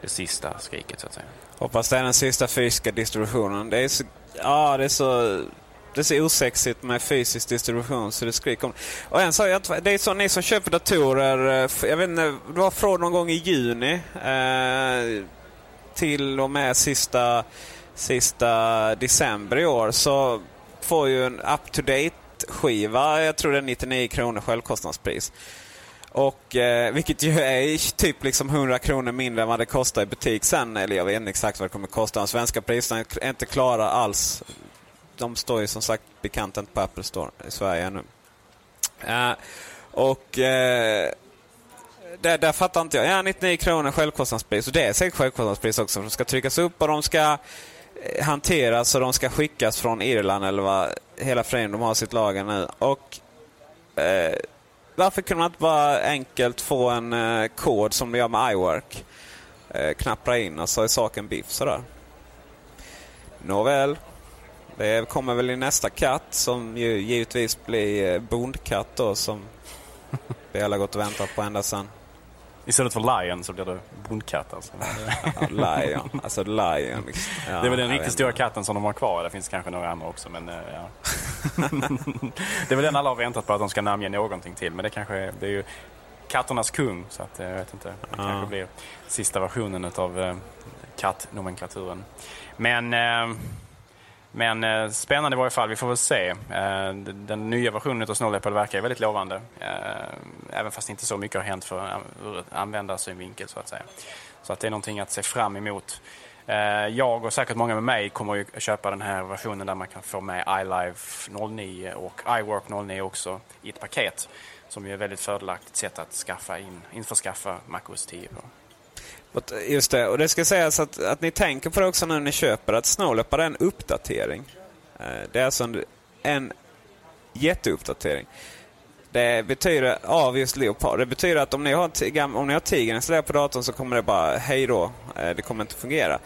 det sista skriket så att säga. Hoppas det är den sista fysiska distributionen. Det är så, ja, det är så det är så osexigt med fysisk distribution så det skriker om Och en sak, det är så ni som köper datorer, eh, jag vet inte, det var från någon gång i juni eh, till och med sista, sista december i år så får ju en up-to-date skiva, jag tror det är 99 kronor självkostnadspris. Och, eh, vilket ju är typ liksom 100 kronor mindre än vad det kostar i butik sen. Eller jag vet inte exakt vad det kommer att kosta. De svenska priserna är inte klara alls de står ju som sagt bekant inte på Apple Store i Sverige ännu. Uh, och uh, där, där fattar inte jag. Ja, 99 kronor självkostnadspris. Och det är säkert självkostnadspris också. De ska tryckas upp och de ska eh, hanteras och de ska skickas från Irland eller vad hela föreningen de har sitt lager nu. Och eh, Varför kunde man inte bara enkelt få en eh, kod som de gör med iWork? Eh, knappra in och så är saken biff sådär. Nåväl. Det kommer väl i nästa katt som ju givetvis blir eh, bondkatt då som vi alla gått och väntat på ända sedan. Istället för Lion så blir det bondkatt alltså. ja, lion. Alltså Lion. Ja, det är väl den riktigt stora katten som de har kvar. Det finns kanske några andra också men eh, ja. det är väl den alla har väntat på att de ska namnge någonting till. Men det kanske är, det är ju katternas kung så att eh, jag vet inte. Det ja. kanske blir sista versionen av kattnomenklaturen. Men men eh, spännande i varje fall, vi får väl se. Eh, den nya versionen av Snow Leopard verkar väldigt lovande. Eh, även fast inte så mycket har hänt för, ur användarsynvinkel så att säga. Så att det är någonting att se fram emot. Eh, jag och säkert många med mig kommer ju köpa den här versionen där man kan få med iLife09 och iWork 09 också i ett paket. Som ju är ett väldigt fördelaktigt sätt att skaffa in, införskaffa MacOS 10 på. Just det, och det ska sägas att, att ni tänker på det också nu när ni köper att Snow är en uppdatering. Eh, det är alltså en, en jätteuppdatering. Det betyder av just Leopard. Det betyder att om ni har, om ni har tigern installerad på datorn så kommer det bara hej då. Eh, det kommer inte fungera.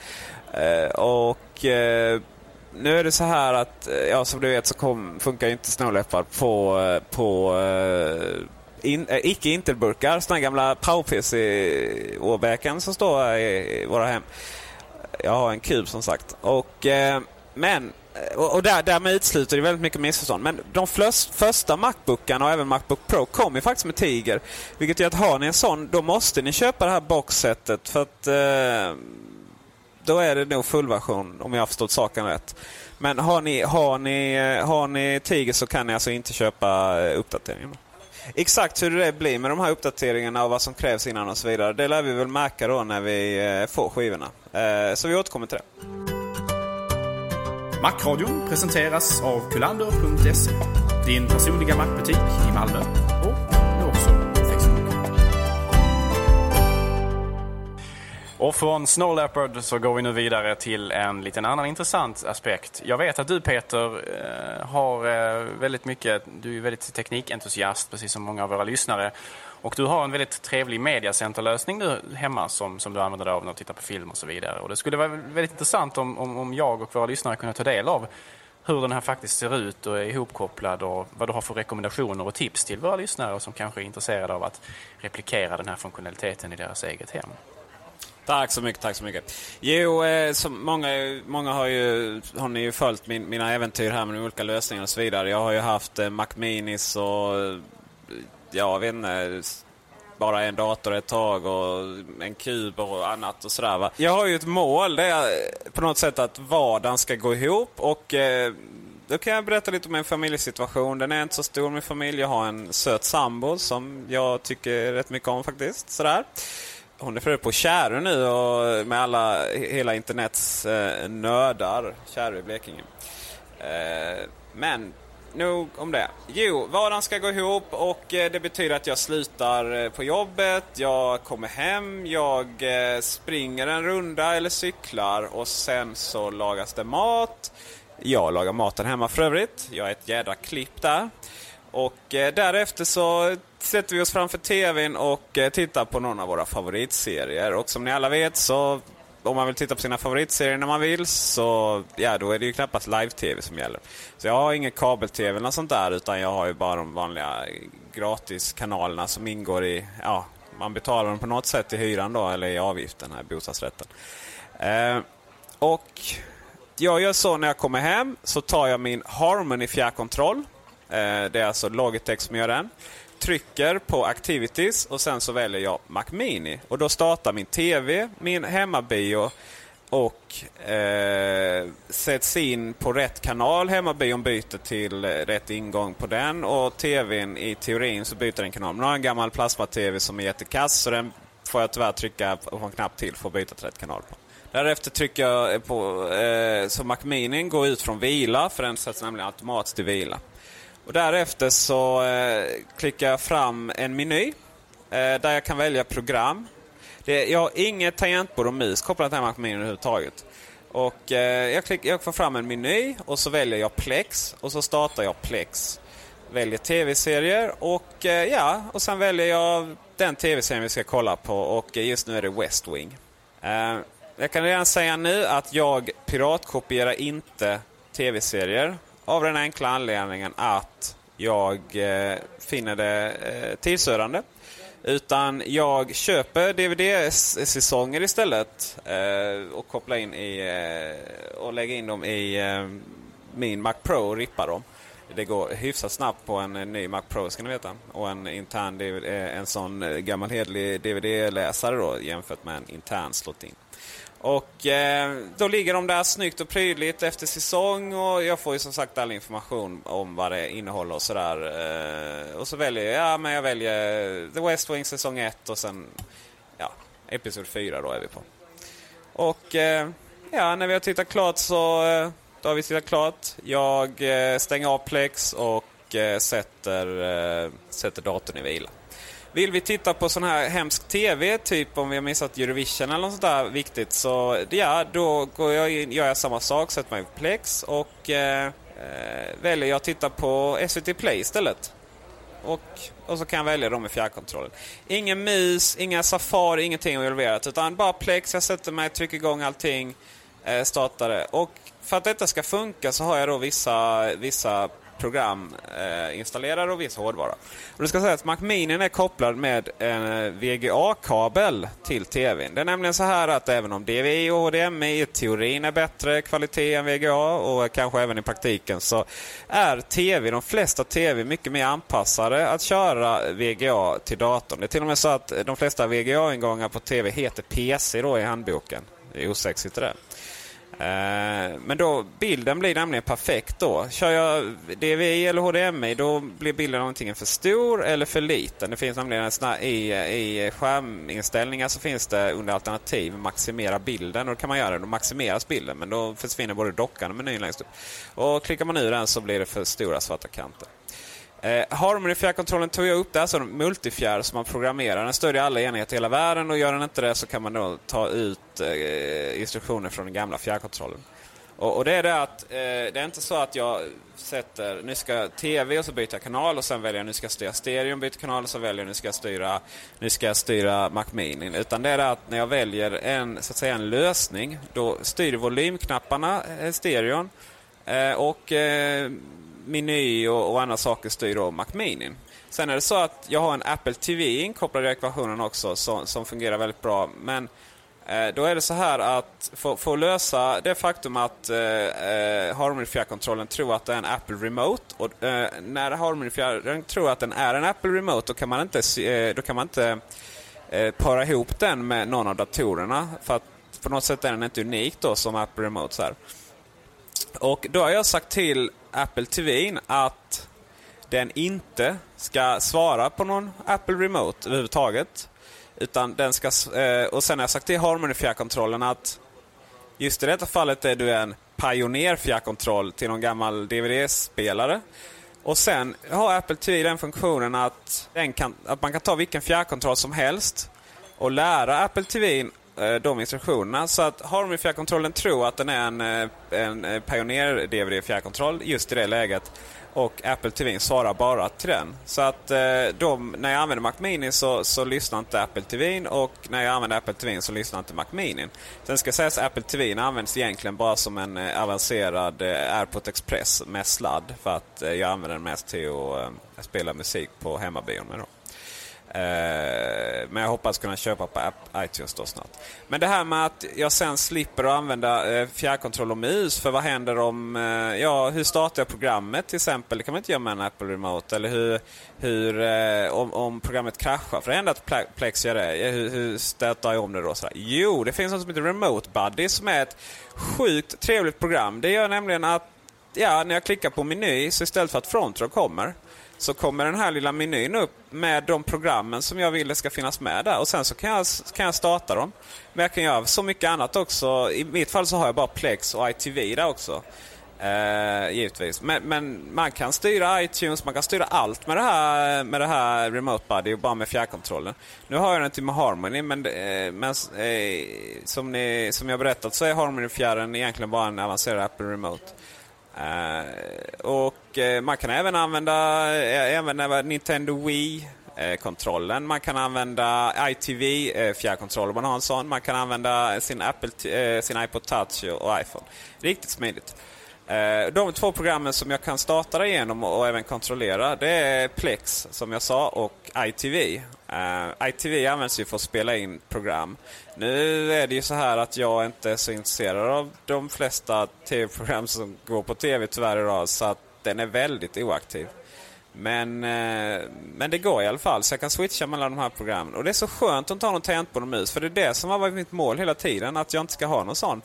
Eh, och nu är det så här att, ja som du vet så kom, funkar ju inte Snow Leopard på, på in, äh, icke Intelburkar, sådana gamla PowerPC åbäken som står i våra hem. Jag har en kub som sagt. Och, eh, men eh, och där, därmed utesluter det väldigt mycket missförstånd. Men de flös, första Macbookarna och även Macbook Pro kom ju faktiskt med Tiger. Vilket gör att har ni en sån, då måste ni köpa det här boxsetet. För att eh, då är det nog fullversion om jag har förstått saken rätt. Men har ni, har ni, eh, har ni Tiger så kan ni alltså inte köpa uppdateringen. Exakt hur det blir med de här uppdateringarna och vad som krävs innan och så vidare. Det lär vi väl märka då när vi eh, får skivorna. Eh, så vi återkommer till det. Macradion presenteras av kulander.se. Din personliga mackbutik i Malmö Och från Snow Leopard så går vi nu vidare till en liten annan intressant aspekt. Jag vet att du Peter eh, har eh, väldigt mycket, du är väldigt teknikentusiast precis som många av våra lyssnare. Och du har en väldigt trevlig mediacenterlösning nu hemma som, som du använder dig av när du tittar på film och så vidare. Och det skulle vara väldigt intressant om, om, om jag och våra lyssnare kunde ta del av hur den här faktiskt ser ut och är ihopkopplad och vad du har för rekommendationer och tips till våra lyssnare som kanske är intresserade av att replikera den här funktionaliteten i deras eget hem. Tack så mycket, tack så mycket. Jo, eh, som många, många har ju, har ni ju följt min, mina äventyr här med de olika lösningarna och så vidare. Jag har ju haft eh, Mac Minis och, eh, ja, jag vet inte, bara en dator ett tag och en kub och annat och sådär. Va? Jag har ju ett mål, det är eh, på något sätt att vardagen ska gå ihop och eh, då kan jag berätta lite om min familjesituation. Den är inte så stor, min familj. Jag har en söt sambo som jag tycker rätt mycket om faktiskt. Sådär. Hon är för på Kärö nu och med alla, hela internets eh, nördar. Kärö i Blekinge. Eh, men nog om det. Jo, vardagen ska gå ihop och eh, det betyder att jag slutar eh, på jobbet, jag kommer hem, jag eh, springer en runda eller cyklar och sen så lagas det mat. Jag lagar maten hemma för övrigt. Jag är ett jädra klipp där. Och eh, därefter så sätter vi oss framför TVn och eh, tittar på någon av våra favoritserier. Och som ni alla vet så om man vill titta på sina favoritserier när man vill så ja, då är det ju knappast live-tv som gäller. Så jag har ingen kabel-tv eller sånt där utan jag har ju bara de vanliga gratiskanalerna som ingår i, ja, man betalar dem på något sätt i hyran då eller i avgiften här i bostadsrätten. Eh, och jag gör så när jag kommer hem så tar jag min Harmony fjärrkontroll Eh, det är alltså Logitech som gör den. Trycker på Activities och sen så väljer jag Mac Mini. Och då startar min TV, min hemmabio och eh, sätts in på rätt kanal. Hemmabion byter till rätt ingång på den och TVn i teorin så byter den kanal. Men nu har jag en gammal plasma-TV som är jättekass så den får jag tyvärr trycka på en knapp till för att byta till rätt kanal på. Därefter trycker jag på eh, så Mac Mini går ut från vila för den sätts nämligen automatiskt till vila. Och därefter så eh, klickar jag fram en meny eh, där jag kan välja program. Det, jag har inget tangentbord och mus kopplat till Mac Mini överhuvudtaget. Och, eh, jag, klick, jag får fram en meny och så väljer jag Plex och så startar jag Plex. Väljer tv-serier och eh, ja, och sen väljer jag den tv-serien vi ska kolla på och just nu är det West Wing. Eh, jag kan redan säga nu att jag piratkopierar inte tv-serier av den enkla anledningen att jag eh, finner det eh, tidsödande. Utan jag köper DVD-säsonger istället eh, och kopplar in i eh, och lägger in dem i eh, min Mac Pro och rippar dem. Det går hyfsat snabbt på en, eh, ny Mac Pro ska ni veta. Och en intern DVD, eh, en sån eh, gammal hedlig DVD-läsare då jämfört med en intern slot-in. Och eh, då ligger de där snyggt och prydligt efter säsong och jag får ju som sagt all information om vad det innehåller och sådär. Eh, och så väljer jag, ja men jag väljer The West Wing säsong 1 och sen, ja, episod 4 då är vi på. Och eh, ja, när vi har tittat klart så, eh, då har vi tittat klart. Jag eh, stänger av Plex och eh, sätter, eh, sätter datorn i vila. Vill vi titta på sån här hemsk TV, typ om vi har missat Eurovision eller något sånt där viktigt, så ja, då går jag in, gör jag samma sak, sätter mig på Plex och eh, eh, väljer jag att titta på SVT Play istället. Och, och så kan jag välja dem med fjärrkontrollen. Ingen mus, inga Safari, ingenting involverat. Utan bara Plex, jag sätter mig, trycker igång allting, eh, startar det. Och för att detta ska funka så har jag då vissa, vissa program eh, installerade och viss hårdvara. Och det ska sägas att Mac Mini är kopplad med en eh, VGA-kabel till TVn. Det är nämligen så här att även om DVI och HDMI i teorin är bättre kvalitet än VGA och kanske även i praktiken så är TV, de flesta TV, mycket mer anpassade att köra VGA till datorn. Det är till och med så att de flesta VGA-ingångar på TV heter PC då i handboken. Det är osexigt det där. Eh, men då, bilden blir nämligen perfekt då. Kör jag DVI eller HDMI då blir bilden antingen för stor eller för liten. Det finns nämligen såna, i, i skärminställningar så finns det under alternativ maximera bilden. Och då kan man göra det. Då maximeras bilden men då försvinner både dockan och menyn längst upp. Och klickar man ur den så blir det för stora svarta kanter. Eh, Harmony-fjärrkontrollen tog jag upp. Det är alltså en multifjärr som man programmerar. Den stödjer alla enheter i hela världen och gör den inte det så kan man då ta ut eh, instruktioner från den gamla fjärrkontrollen. Och, och, det är det att eh, det är inte så att jag sätter, nu ska TV och så byter jag kanal och sen väljer jag nu ska jag styra stereo byter kanal och så väljer jag nu ska jag styra, nu ska jag styra Mac Mini. Utan det är det att när jag väljer en, så att säga en lösning då styr volymknapparna eh, stereon eh, och eh, meny och, och andra saker styr då Mac Mini. Sen är det så att jag har en Apple TV inkopplad i ekvationen också som, som fungerar väldigt bra. Men eh, då är det så här att för, att lösa det faktum att eh, eh, Harmony fjärrkontrollen tror att det är en Apple Remote. Och eh, när Harmony fjärrkontrollen tror att den är en Apple Remote då kan man inte, eh, då kan man inte eh, para ihop den med någon av datorerna. För att på något sätt är den inte unik då som Apple Remote. Så här. Och då har jag sagt till Apple TV att den inte ska svara på någon Apple Remote överhuvudtaget. Utan den ska, eh, och sen har jag sagt till Harmony fjärrkontrollen att just i detta fallet är du en Pioneer fjärrkontroll till någon gammal DVD-spelare. Och sen har Apple TV den funktionen att, den kan, att man kan ta vilken fjärrkontroll som helst och lära Apple TV Eh, de instruktionerna. Så att Harmony fjärrkontrollen tror att den är en, eh, en eh, Pioneer-DVD-fjärrkontroll just i det läget. Och Apple TV svarar bara till den. Så att de, när jag använder Mac Mini så, så lyssnar inte Apple TV och när jag använder Apple TV så lyssnar inte Mac Mini. Sen ska sägas att Apple TV används egentligen bara som en avancerad AirPort Express med sladd. För att jag använder den mest till att spela musik på hemmabion med. Då. Eh, men jag hoppas kunna köpa på iTunes då snart. Men det här med att jag sen slipper att använda eh, fjärrkontroll och mus. För vad händer om, eh, ja hur startar jag programmet till exempel? Det kan man inte göra med en Apple Remote. Eller hur, hur eh, om, om programmet kraschar. För det händer att Plex gör det. Hur, hur stöter jag om det då? Sådär. Jo, det finns något som heter Remote Buddy som är ett sjukt trevligt program. Det gör nämligen att ja, när jag klickar på meny så istället för att Frontrow kommer så kommer den här lilla menyn upp med de programmen som jag vill ska finnas med där. Och sen så kan jag, kan jag starta dem. Men jag kan göra så mycket annat också. I mitt fall så har jag bara Plex och ITV där också. Eh, givetvis. Men, men, man kan styra iTunes, man kan styra allt med det här, med det här Remote Buddy och bara med fjärrkontrollen. Nu har jag den till med Harmony men, eh, men eh, som, ni, som jag berättat så är Harmony-fjärren egentligen bara en avancerad Apple Remote. Eh, och eh, man kan även använda, eh, även Nintendo Wii kontrollen. Man kan använda ITV fjärrkontroll om man har en sån. Man kan använda sin, Apple, sin iPod Touch och iPhone. Riktigt smidigt. De två programmen som jag kan starta det igenom och även kontrollera det är Plex som jag sa och ITV. ITV används ju för att spela in program. Nu är det ju så här att jag inte är så intresserad av de flesta tv-program som går på tv tyvärr idag. Så att den är väldigt oaktiv. Men, eh, men det går i alla fall, så jag kan switcha mellan de här programmen. Och det är så skönt att inte ha någon tangentbord och mus. För det är det som har varit mitt mål hela tiden. Att jag inte ska ha någon sån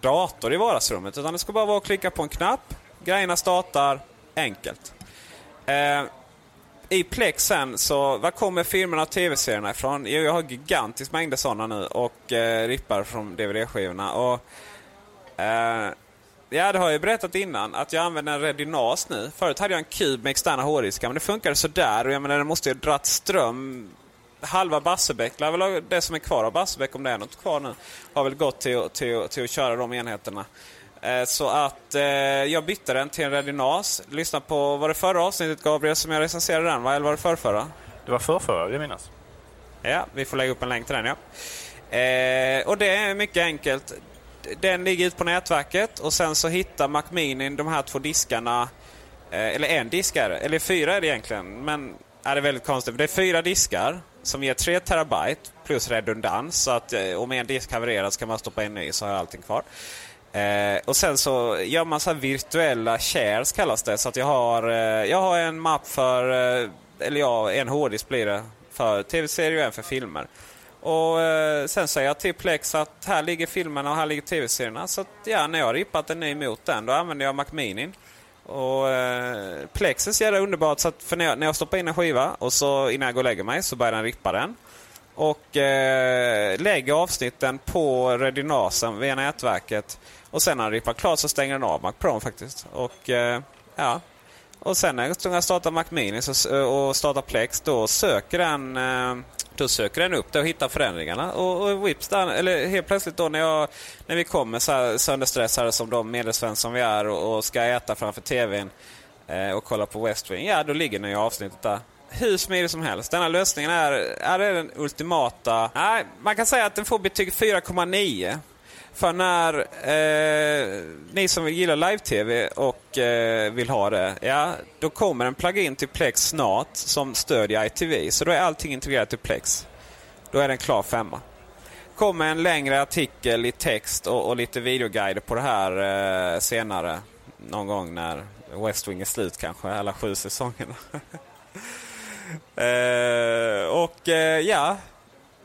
dator i vardagsrummet. Utan det ska bara vara att klicka på en knapp, grejerna startar, enkelt. Eh, i Plex sen så, var kommer filmerna och tv-serierna ifrån? Jo, jag har gigantisk mängder sådana nu och eh, rippar från DVD-skivorna. Och, eh, Ja, det har jag ju berättat innan. Att jag använder en Redinas nu. Förut hade jag en kub med externa hårddiskar, men det funkade sådär. Och jag menar, den måste ju dratt ström. Halva Barsebäck, det som är kvar av Barsebäck, om det är något kvar nu, har väl gått till, till, till att köra de enheterna. Eh, så att eh, jag bytte den till en Redinas. Lyssna på, var det förra avsnittet Gabriel som jag recenserade den va? Eller var det förrförra? Det var förrförra, vill jag minnas. Ja, vi får lägga upp en länk till den ja. Eh, och det är mycket enkelt. Den ligger ute på nätverket och sen så hittar Macminin de här två diskarna. Eh, eller en disk är det, eller fyra är det egentligen. Men är det är väldigt konstigt. Det är fyra diskar som ger 3 terabyte plus redundans. Så att eh, om en disk havererar så kan man stoppa in ny så har jag allting kvar. Eh, och sen så gör man så virtuella shares kallas det. Så att jag har, eh, jag har en mapp för, eh, eller ja, en hårddisk blir det för tv-serier och en för filmer. Och eh, Sen säger jag till Plex att här ligger filmerna och här ligger tv-serierna. Så att, ja, när jag har rippat en ny mot den då använder jag Macminin. Och eh, Plex är så jävla underbart så att för när jag, när jag stoppar in en skiva och så innan jag går och lägger mig så börjar den rippa den. Och eh, lägger avsnitten på Redinasen via nätverket. Och sen när den rippar klart så stänger den av Mac Pro faktiskt. Och eh, ja, och sen när jag startar Mac Mini och startar Plex då söker den eh, då söker den upp det och hittar förändringarna. Och, och whips där, eller helt plötsligt då när, jag, när vi kommer så här sönderstressade som de medelsvensson vi är och, och, ska äta framför tvn eh, och kolla på West Wing. Ja, då ligger den i avsnittet där. Hur smidig som helst. Denna lösningen är, är den ultimata. Nej, man kan säga att den får betyg 4,9. För när eh, ni som gillar live-tv och eh, vill ha det, ja, då kommer en plugin till Plex snart som stödjer ITV. Så då är allting integrerat till Plex. Då är den klar femma. kommer en längre artikel i text och, och lite videoguider på det här eh, senare. Någon gång när West Wing är slut kanske, alla sju säsongerna. Eh, och eh, ja,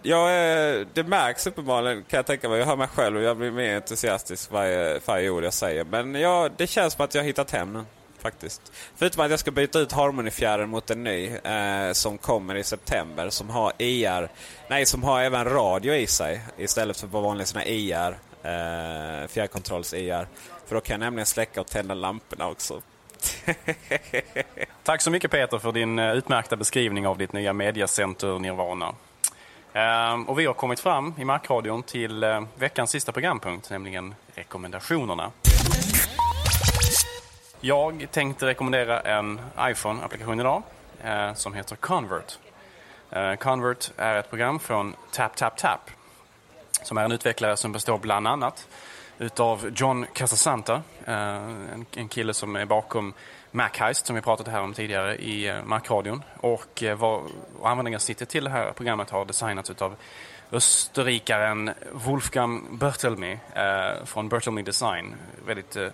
jag, eh, det märks uppenbarligen kan jag tänka mig. Jag hör mig själv och jag blir mer entusiastisk varje, varje ord jag säger. Men ja, det känns som att jag har hittat hem nu. Faktiskt. Förutom att jag ska byta ut Harmony-fjärren mot en ny eh, som kommer i september. Som har IR, nej som har även radio i sig. Istället för vanliga såna IR. Eh, fjärrkontrolls-IR. För då kan jag nämligen släcka och tända lamporna också. Tack så mycket Peter för din eh, utmärkta beskrivning av ditt nya mediacenter Nirvana. Ehm, och vi har kommit fram i Markradion till eh, veckans sista programpunkt, nämligen rekommendationerna. Jag tänkte rekommendera en iPhone-applikation idag eh, som heter Convert. Eh, Convert är ett program från TapTapTap som är en utvecklare som består bland annat utav John Casasanta, en kille som är bakom Macheist som vi pratat här om tidigare i Macradion Markradion. Och, eh, var, och till det här programmet har designats av österrikaren Wolfgang Bertelmy eh, från Bertelmy Design. Väldigt eh,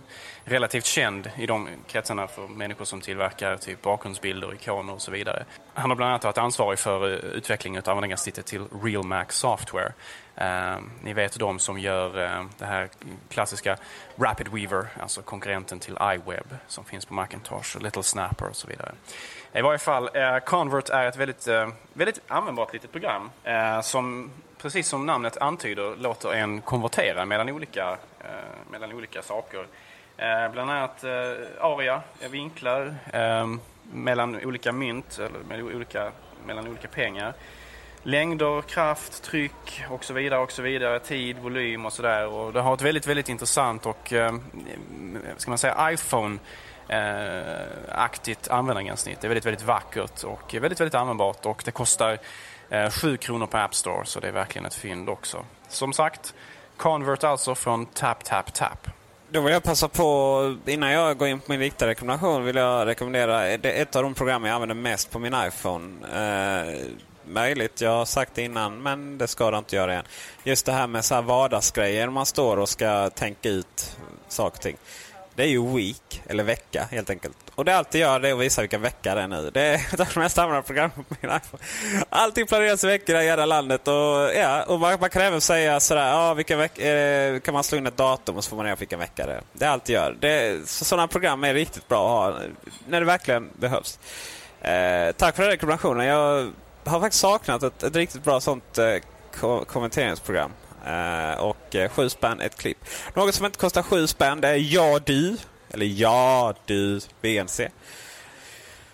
relativt känd i de kretsarna för människor som tillverkar typ bakgrundsbilder, ikoner och så vidare. Han har bland annat varit ansvarig för eh, utvecklingen av användargränssnittet till Real Mac Software. Eh, ni vet de som gör eh, det här klassiska Rapid Weaver, alltså konkurrenten till iWeb som finns på Macintosh, Little Snapper och så vidare. I varje fall, eh, Convert är ett väldigt, eh, väldigt användbart litet program eh, som precis som namnet antyder låter en konvertera mellan olika, mellan olika saker. Eh, bland annat eh, aria, vinklar eh, mellan olika mynt, eller med olika, mellan olika pengar. Längder, kraft, tryck och så vidare och så vidare, tid, volym och sådär. Det har ett väldigt, väldigt intressant och, eh, ska man säga, iPhone aktigt användargränssnitt. Det är väldigt, väldigt vackert och väldigt, väldigt användbart och det kostar eh, 7 kronor på App Store så det är verkligen ett fynd också. Som sagt, Convert alltså från Tap Tap Tap. Då vill jag passa på, innan jag går in på min riktiga rekommendation, vill jag rekommendera ett av de program jag använder mest på min iPhone. Eh, Möjligt, jag har sagt det innan, men det ska det inte göra igen. Just det här med så här vardagsgrejer, man står och ska tänka ut saker och ting. Det är ju week, eller vecka helt enkelt. Och det alltid gör det är att visa vilken vecka det är nu. Det är ett av de mest använda programmen på min iPhone. Allting planeras i veckor i det jävla landet. Och, ja, och man, man, kan även säga sådär, ja, vilken vecka, eh, kan man slå in ett datum och så får man reda på vilken vecka det är. Det är alltid gör. Det, så, sådana program är riktigt bra att ha när det verkligen behövs. Eh, tack för den rekommendationen. Jag har faktiskt saknat ett, ett riktigt bra sånt eh, kommenteringsprogram. Eh, och eh, 7 spänn ett klipp. Något som inte kostar 7 spänn det är Ja Du. Eller Ja Du BNC.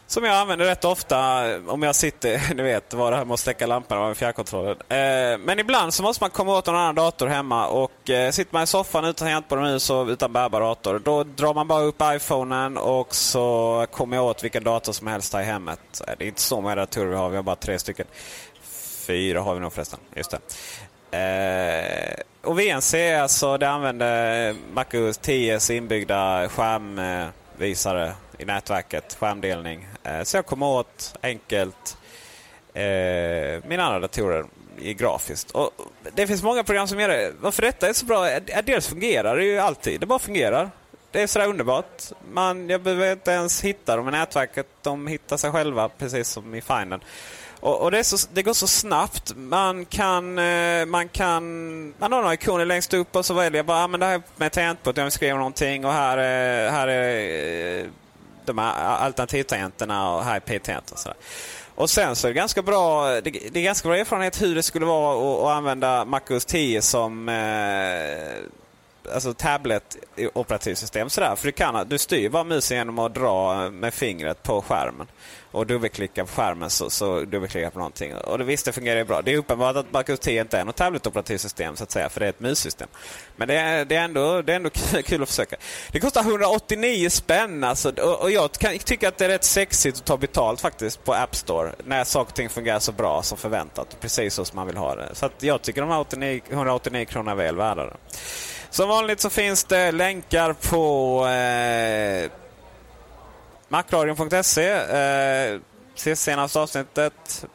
Som jag använder rätt ofta om jag sitter, ni vet var det här med att släcka lampan med fjärrkontrollen. Eh, men ibland så måste man komma åt en annan dator hemma och eh, sitter man i soffan utan tangentbord och mus och utan bärbar dator. Då drar man bara upp iPhonen och så kommer jag åt vilken dator som helst här i hemmet. Eh, det är inte så många datorer vi har, vi har bara tre stycken. Fyra har vi nog förresten, just det. Eh, och VNC alltså, det använder MacOS 10s inbyggda skärm... Eh, visare i nätverket, skärmdelning. Eh, så jag kommer åt enkelt eh, mina andra datorer i grafiskt. Och det finns många program som gör det. Varför detta är så bra? Eh, dels fungerar det ju alltid. Det bara fungerar. Det är sådär underbart. Man, jag behöver inte ens hitta dem i nätverket. De hittar sig själva precis som i Finden. Och, och det, så, det, går så snabbt. Man kan, eh, man kan... Man har några ikoner längst upp och så väljer jag bara ah, men det här med tangentbordet, Jag skriver någonting och här, är, här är eh, de här alternativtangenterna och här är p-tangenter. Och, och sen så är det ganska bra, det, det är ganska bra erfarenhet hur det skulle vara att, att använda MacOS 10 som eh, alltså tablet operativsystem. Sådär. För du, kan, du styr bara musen genom att dra med fingret på skärmen och dubbelklicka på skärmen så, så dubbelklicka på någonting. Och det visst, det fungerar ju bra. Det är uppenbart att Marcus 10 inte är något tabletoperativsystem så att säga, för det är ett mussystem. Men det är, det är, ändå, det är ändå kul att försöka. Det kostar 189 spänn alltså, och, och jag kan, tycker att det är rätt sexigt att ta betalt faktiskt på App Store när saker och ting fungerar så bra som förväntat. Precis så som man vill ha det. Så jag tycker de här 89, 189 kronorna är väl värda det. Som vanligt så finns det länkar på eh, Macradion.se. Eh, se senaste avsnittet.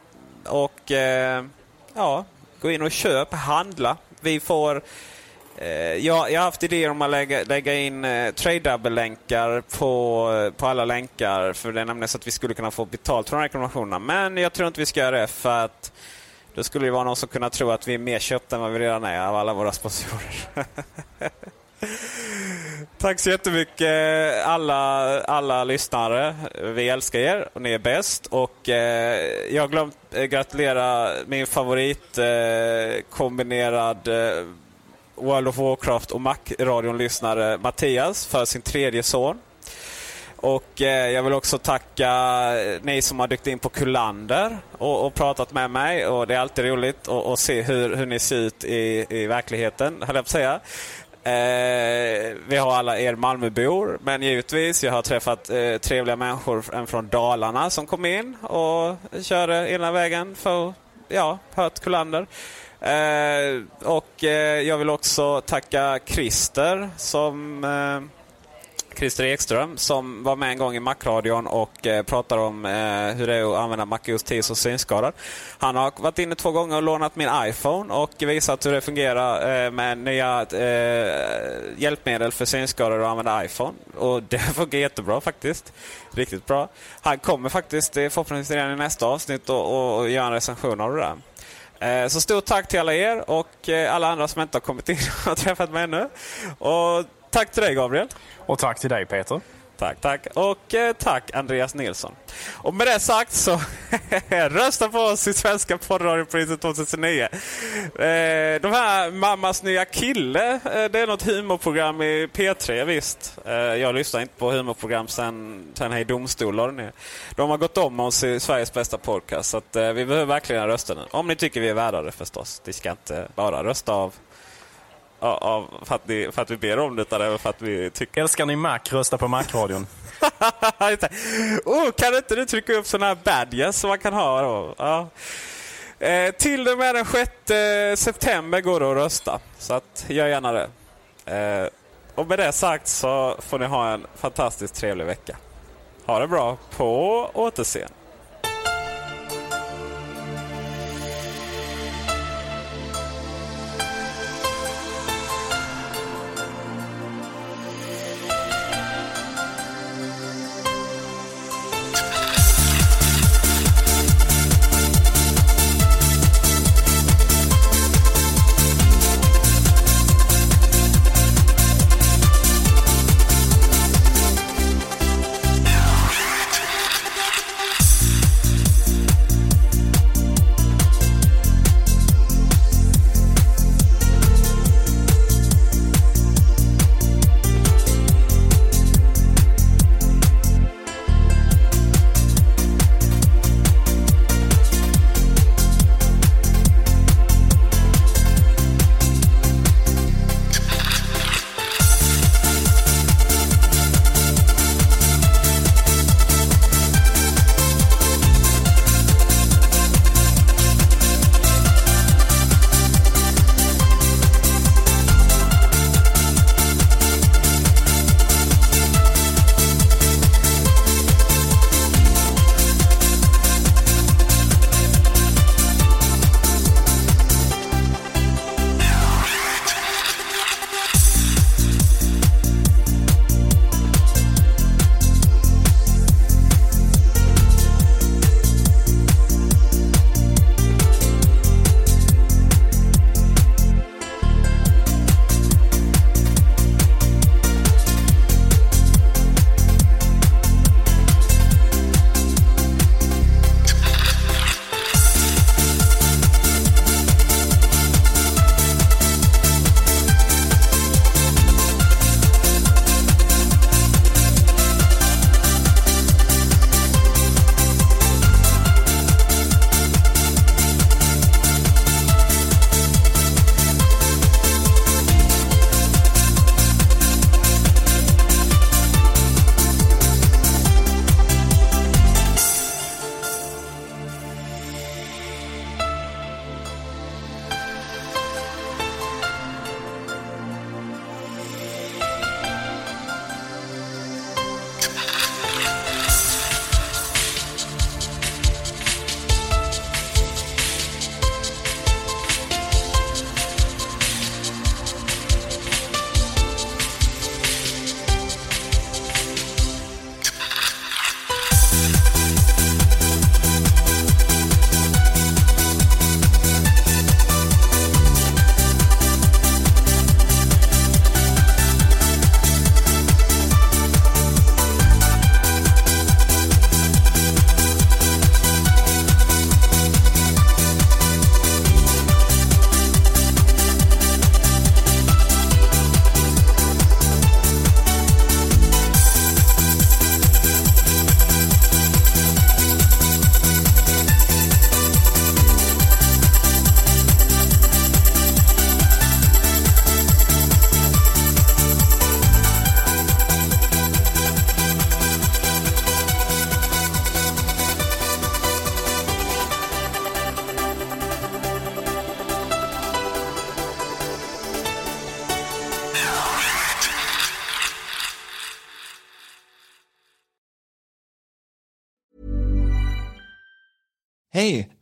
Och eh, ja, gå in och köp, handla. Vi får... Eh, jag, jag har haft idéer om att lägga, lägga in eh, trade-double-länkar på, på alla länkar. För det är nämligen så att vi skulle kunna få betalt från rekommendationerna. Men jag tror inte vi ska göra det för att då skulle det vara någon som kunna tro att vi är mer köpta än vad vi redan är av alla våra sponsorer. Tack så jättemycket alla, alla lyssnare. Vi älskar er och ni är bäst. Och, eh, jag har glömt eh, gratulera min favorit eh, kombinerad eh, World of Warcraft och Mac-radion-lyssnare Mattias för sin tredje son. Och eh, jag vill också tacka ni som har dykt in på Kullander och, och pratat med mig. Och Det är alltid roligt att se hur, hur ni ser ut i, i verkligheten, höll jag på att säga. Eh, vi har alla er Malmöbor, men givetvis, jag har träffat eh, trevliga människor från Dalarna som kom in och körde ena vägen för ja, hört Kullander. Eh, och eh, jag vill också tacka Christer som eh, Christer Ekström som var med en gång i Macradion och eh, pratade om eh, hur det är att använda MacOS 10 som synskadad. Han har varit inne två gånger och lånat min iPhone och visat hur det fungerar eh, med nya eh, hjälpmedel för synskadade att använda iPhone. Och det funkar jättebra faktiskt. Riktigt bra. Han kommer faktiskt eh, förhoppningsvis redan i nästa avsnitt och, och, och göra en recension av det där. Eh, så stort tack till alla er och alla andra som inte har kommit in och träffat mig ännu. Och tack till dig Gabriel. Och tack till dig Peter. Tack, tack. Och eh, tack Andreas Nilsson. Och med det sagt så rösta på oss i Svenska poddradiopriset 2009. Eh, de här Mammas nya kille, eh, det är något humorprogram i P3 visst. Eh, jag lyssnar inte på humorprogram sen, sen Hej Domstolar. De har gått om oss i Sveriges bästa podcast så att, eh, vi behöver verkligen rösta nu. Om ni tycker vi är värda det förstås. Ni ska inte bara rösta av av, för, att ni, för att vi ber om det utan även för att vi tycker... Älskar ni Mac, rösta på Mac-radion. oh, kan inte du trycka upp sådana här badges som man kan ha? Då? Ja. Eh, till och med den 6 september går det att rösta. Så att, gör gärna det. Eh, och med det sagt så får ni ha en fantastiskt trevlig vecka. Ha det bra. På återseende.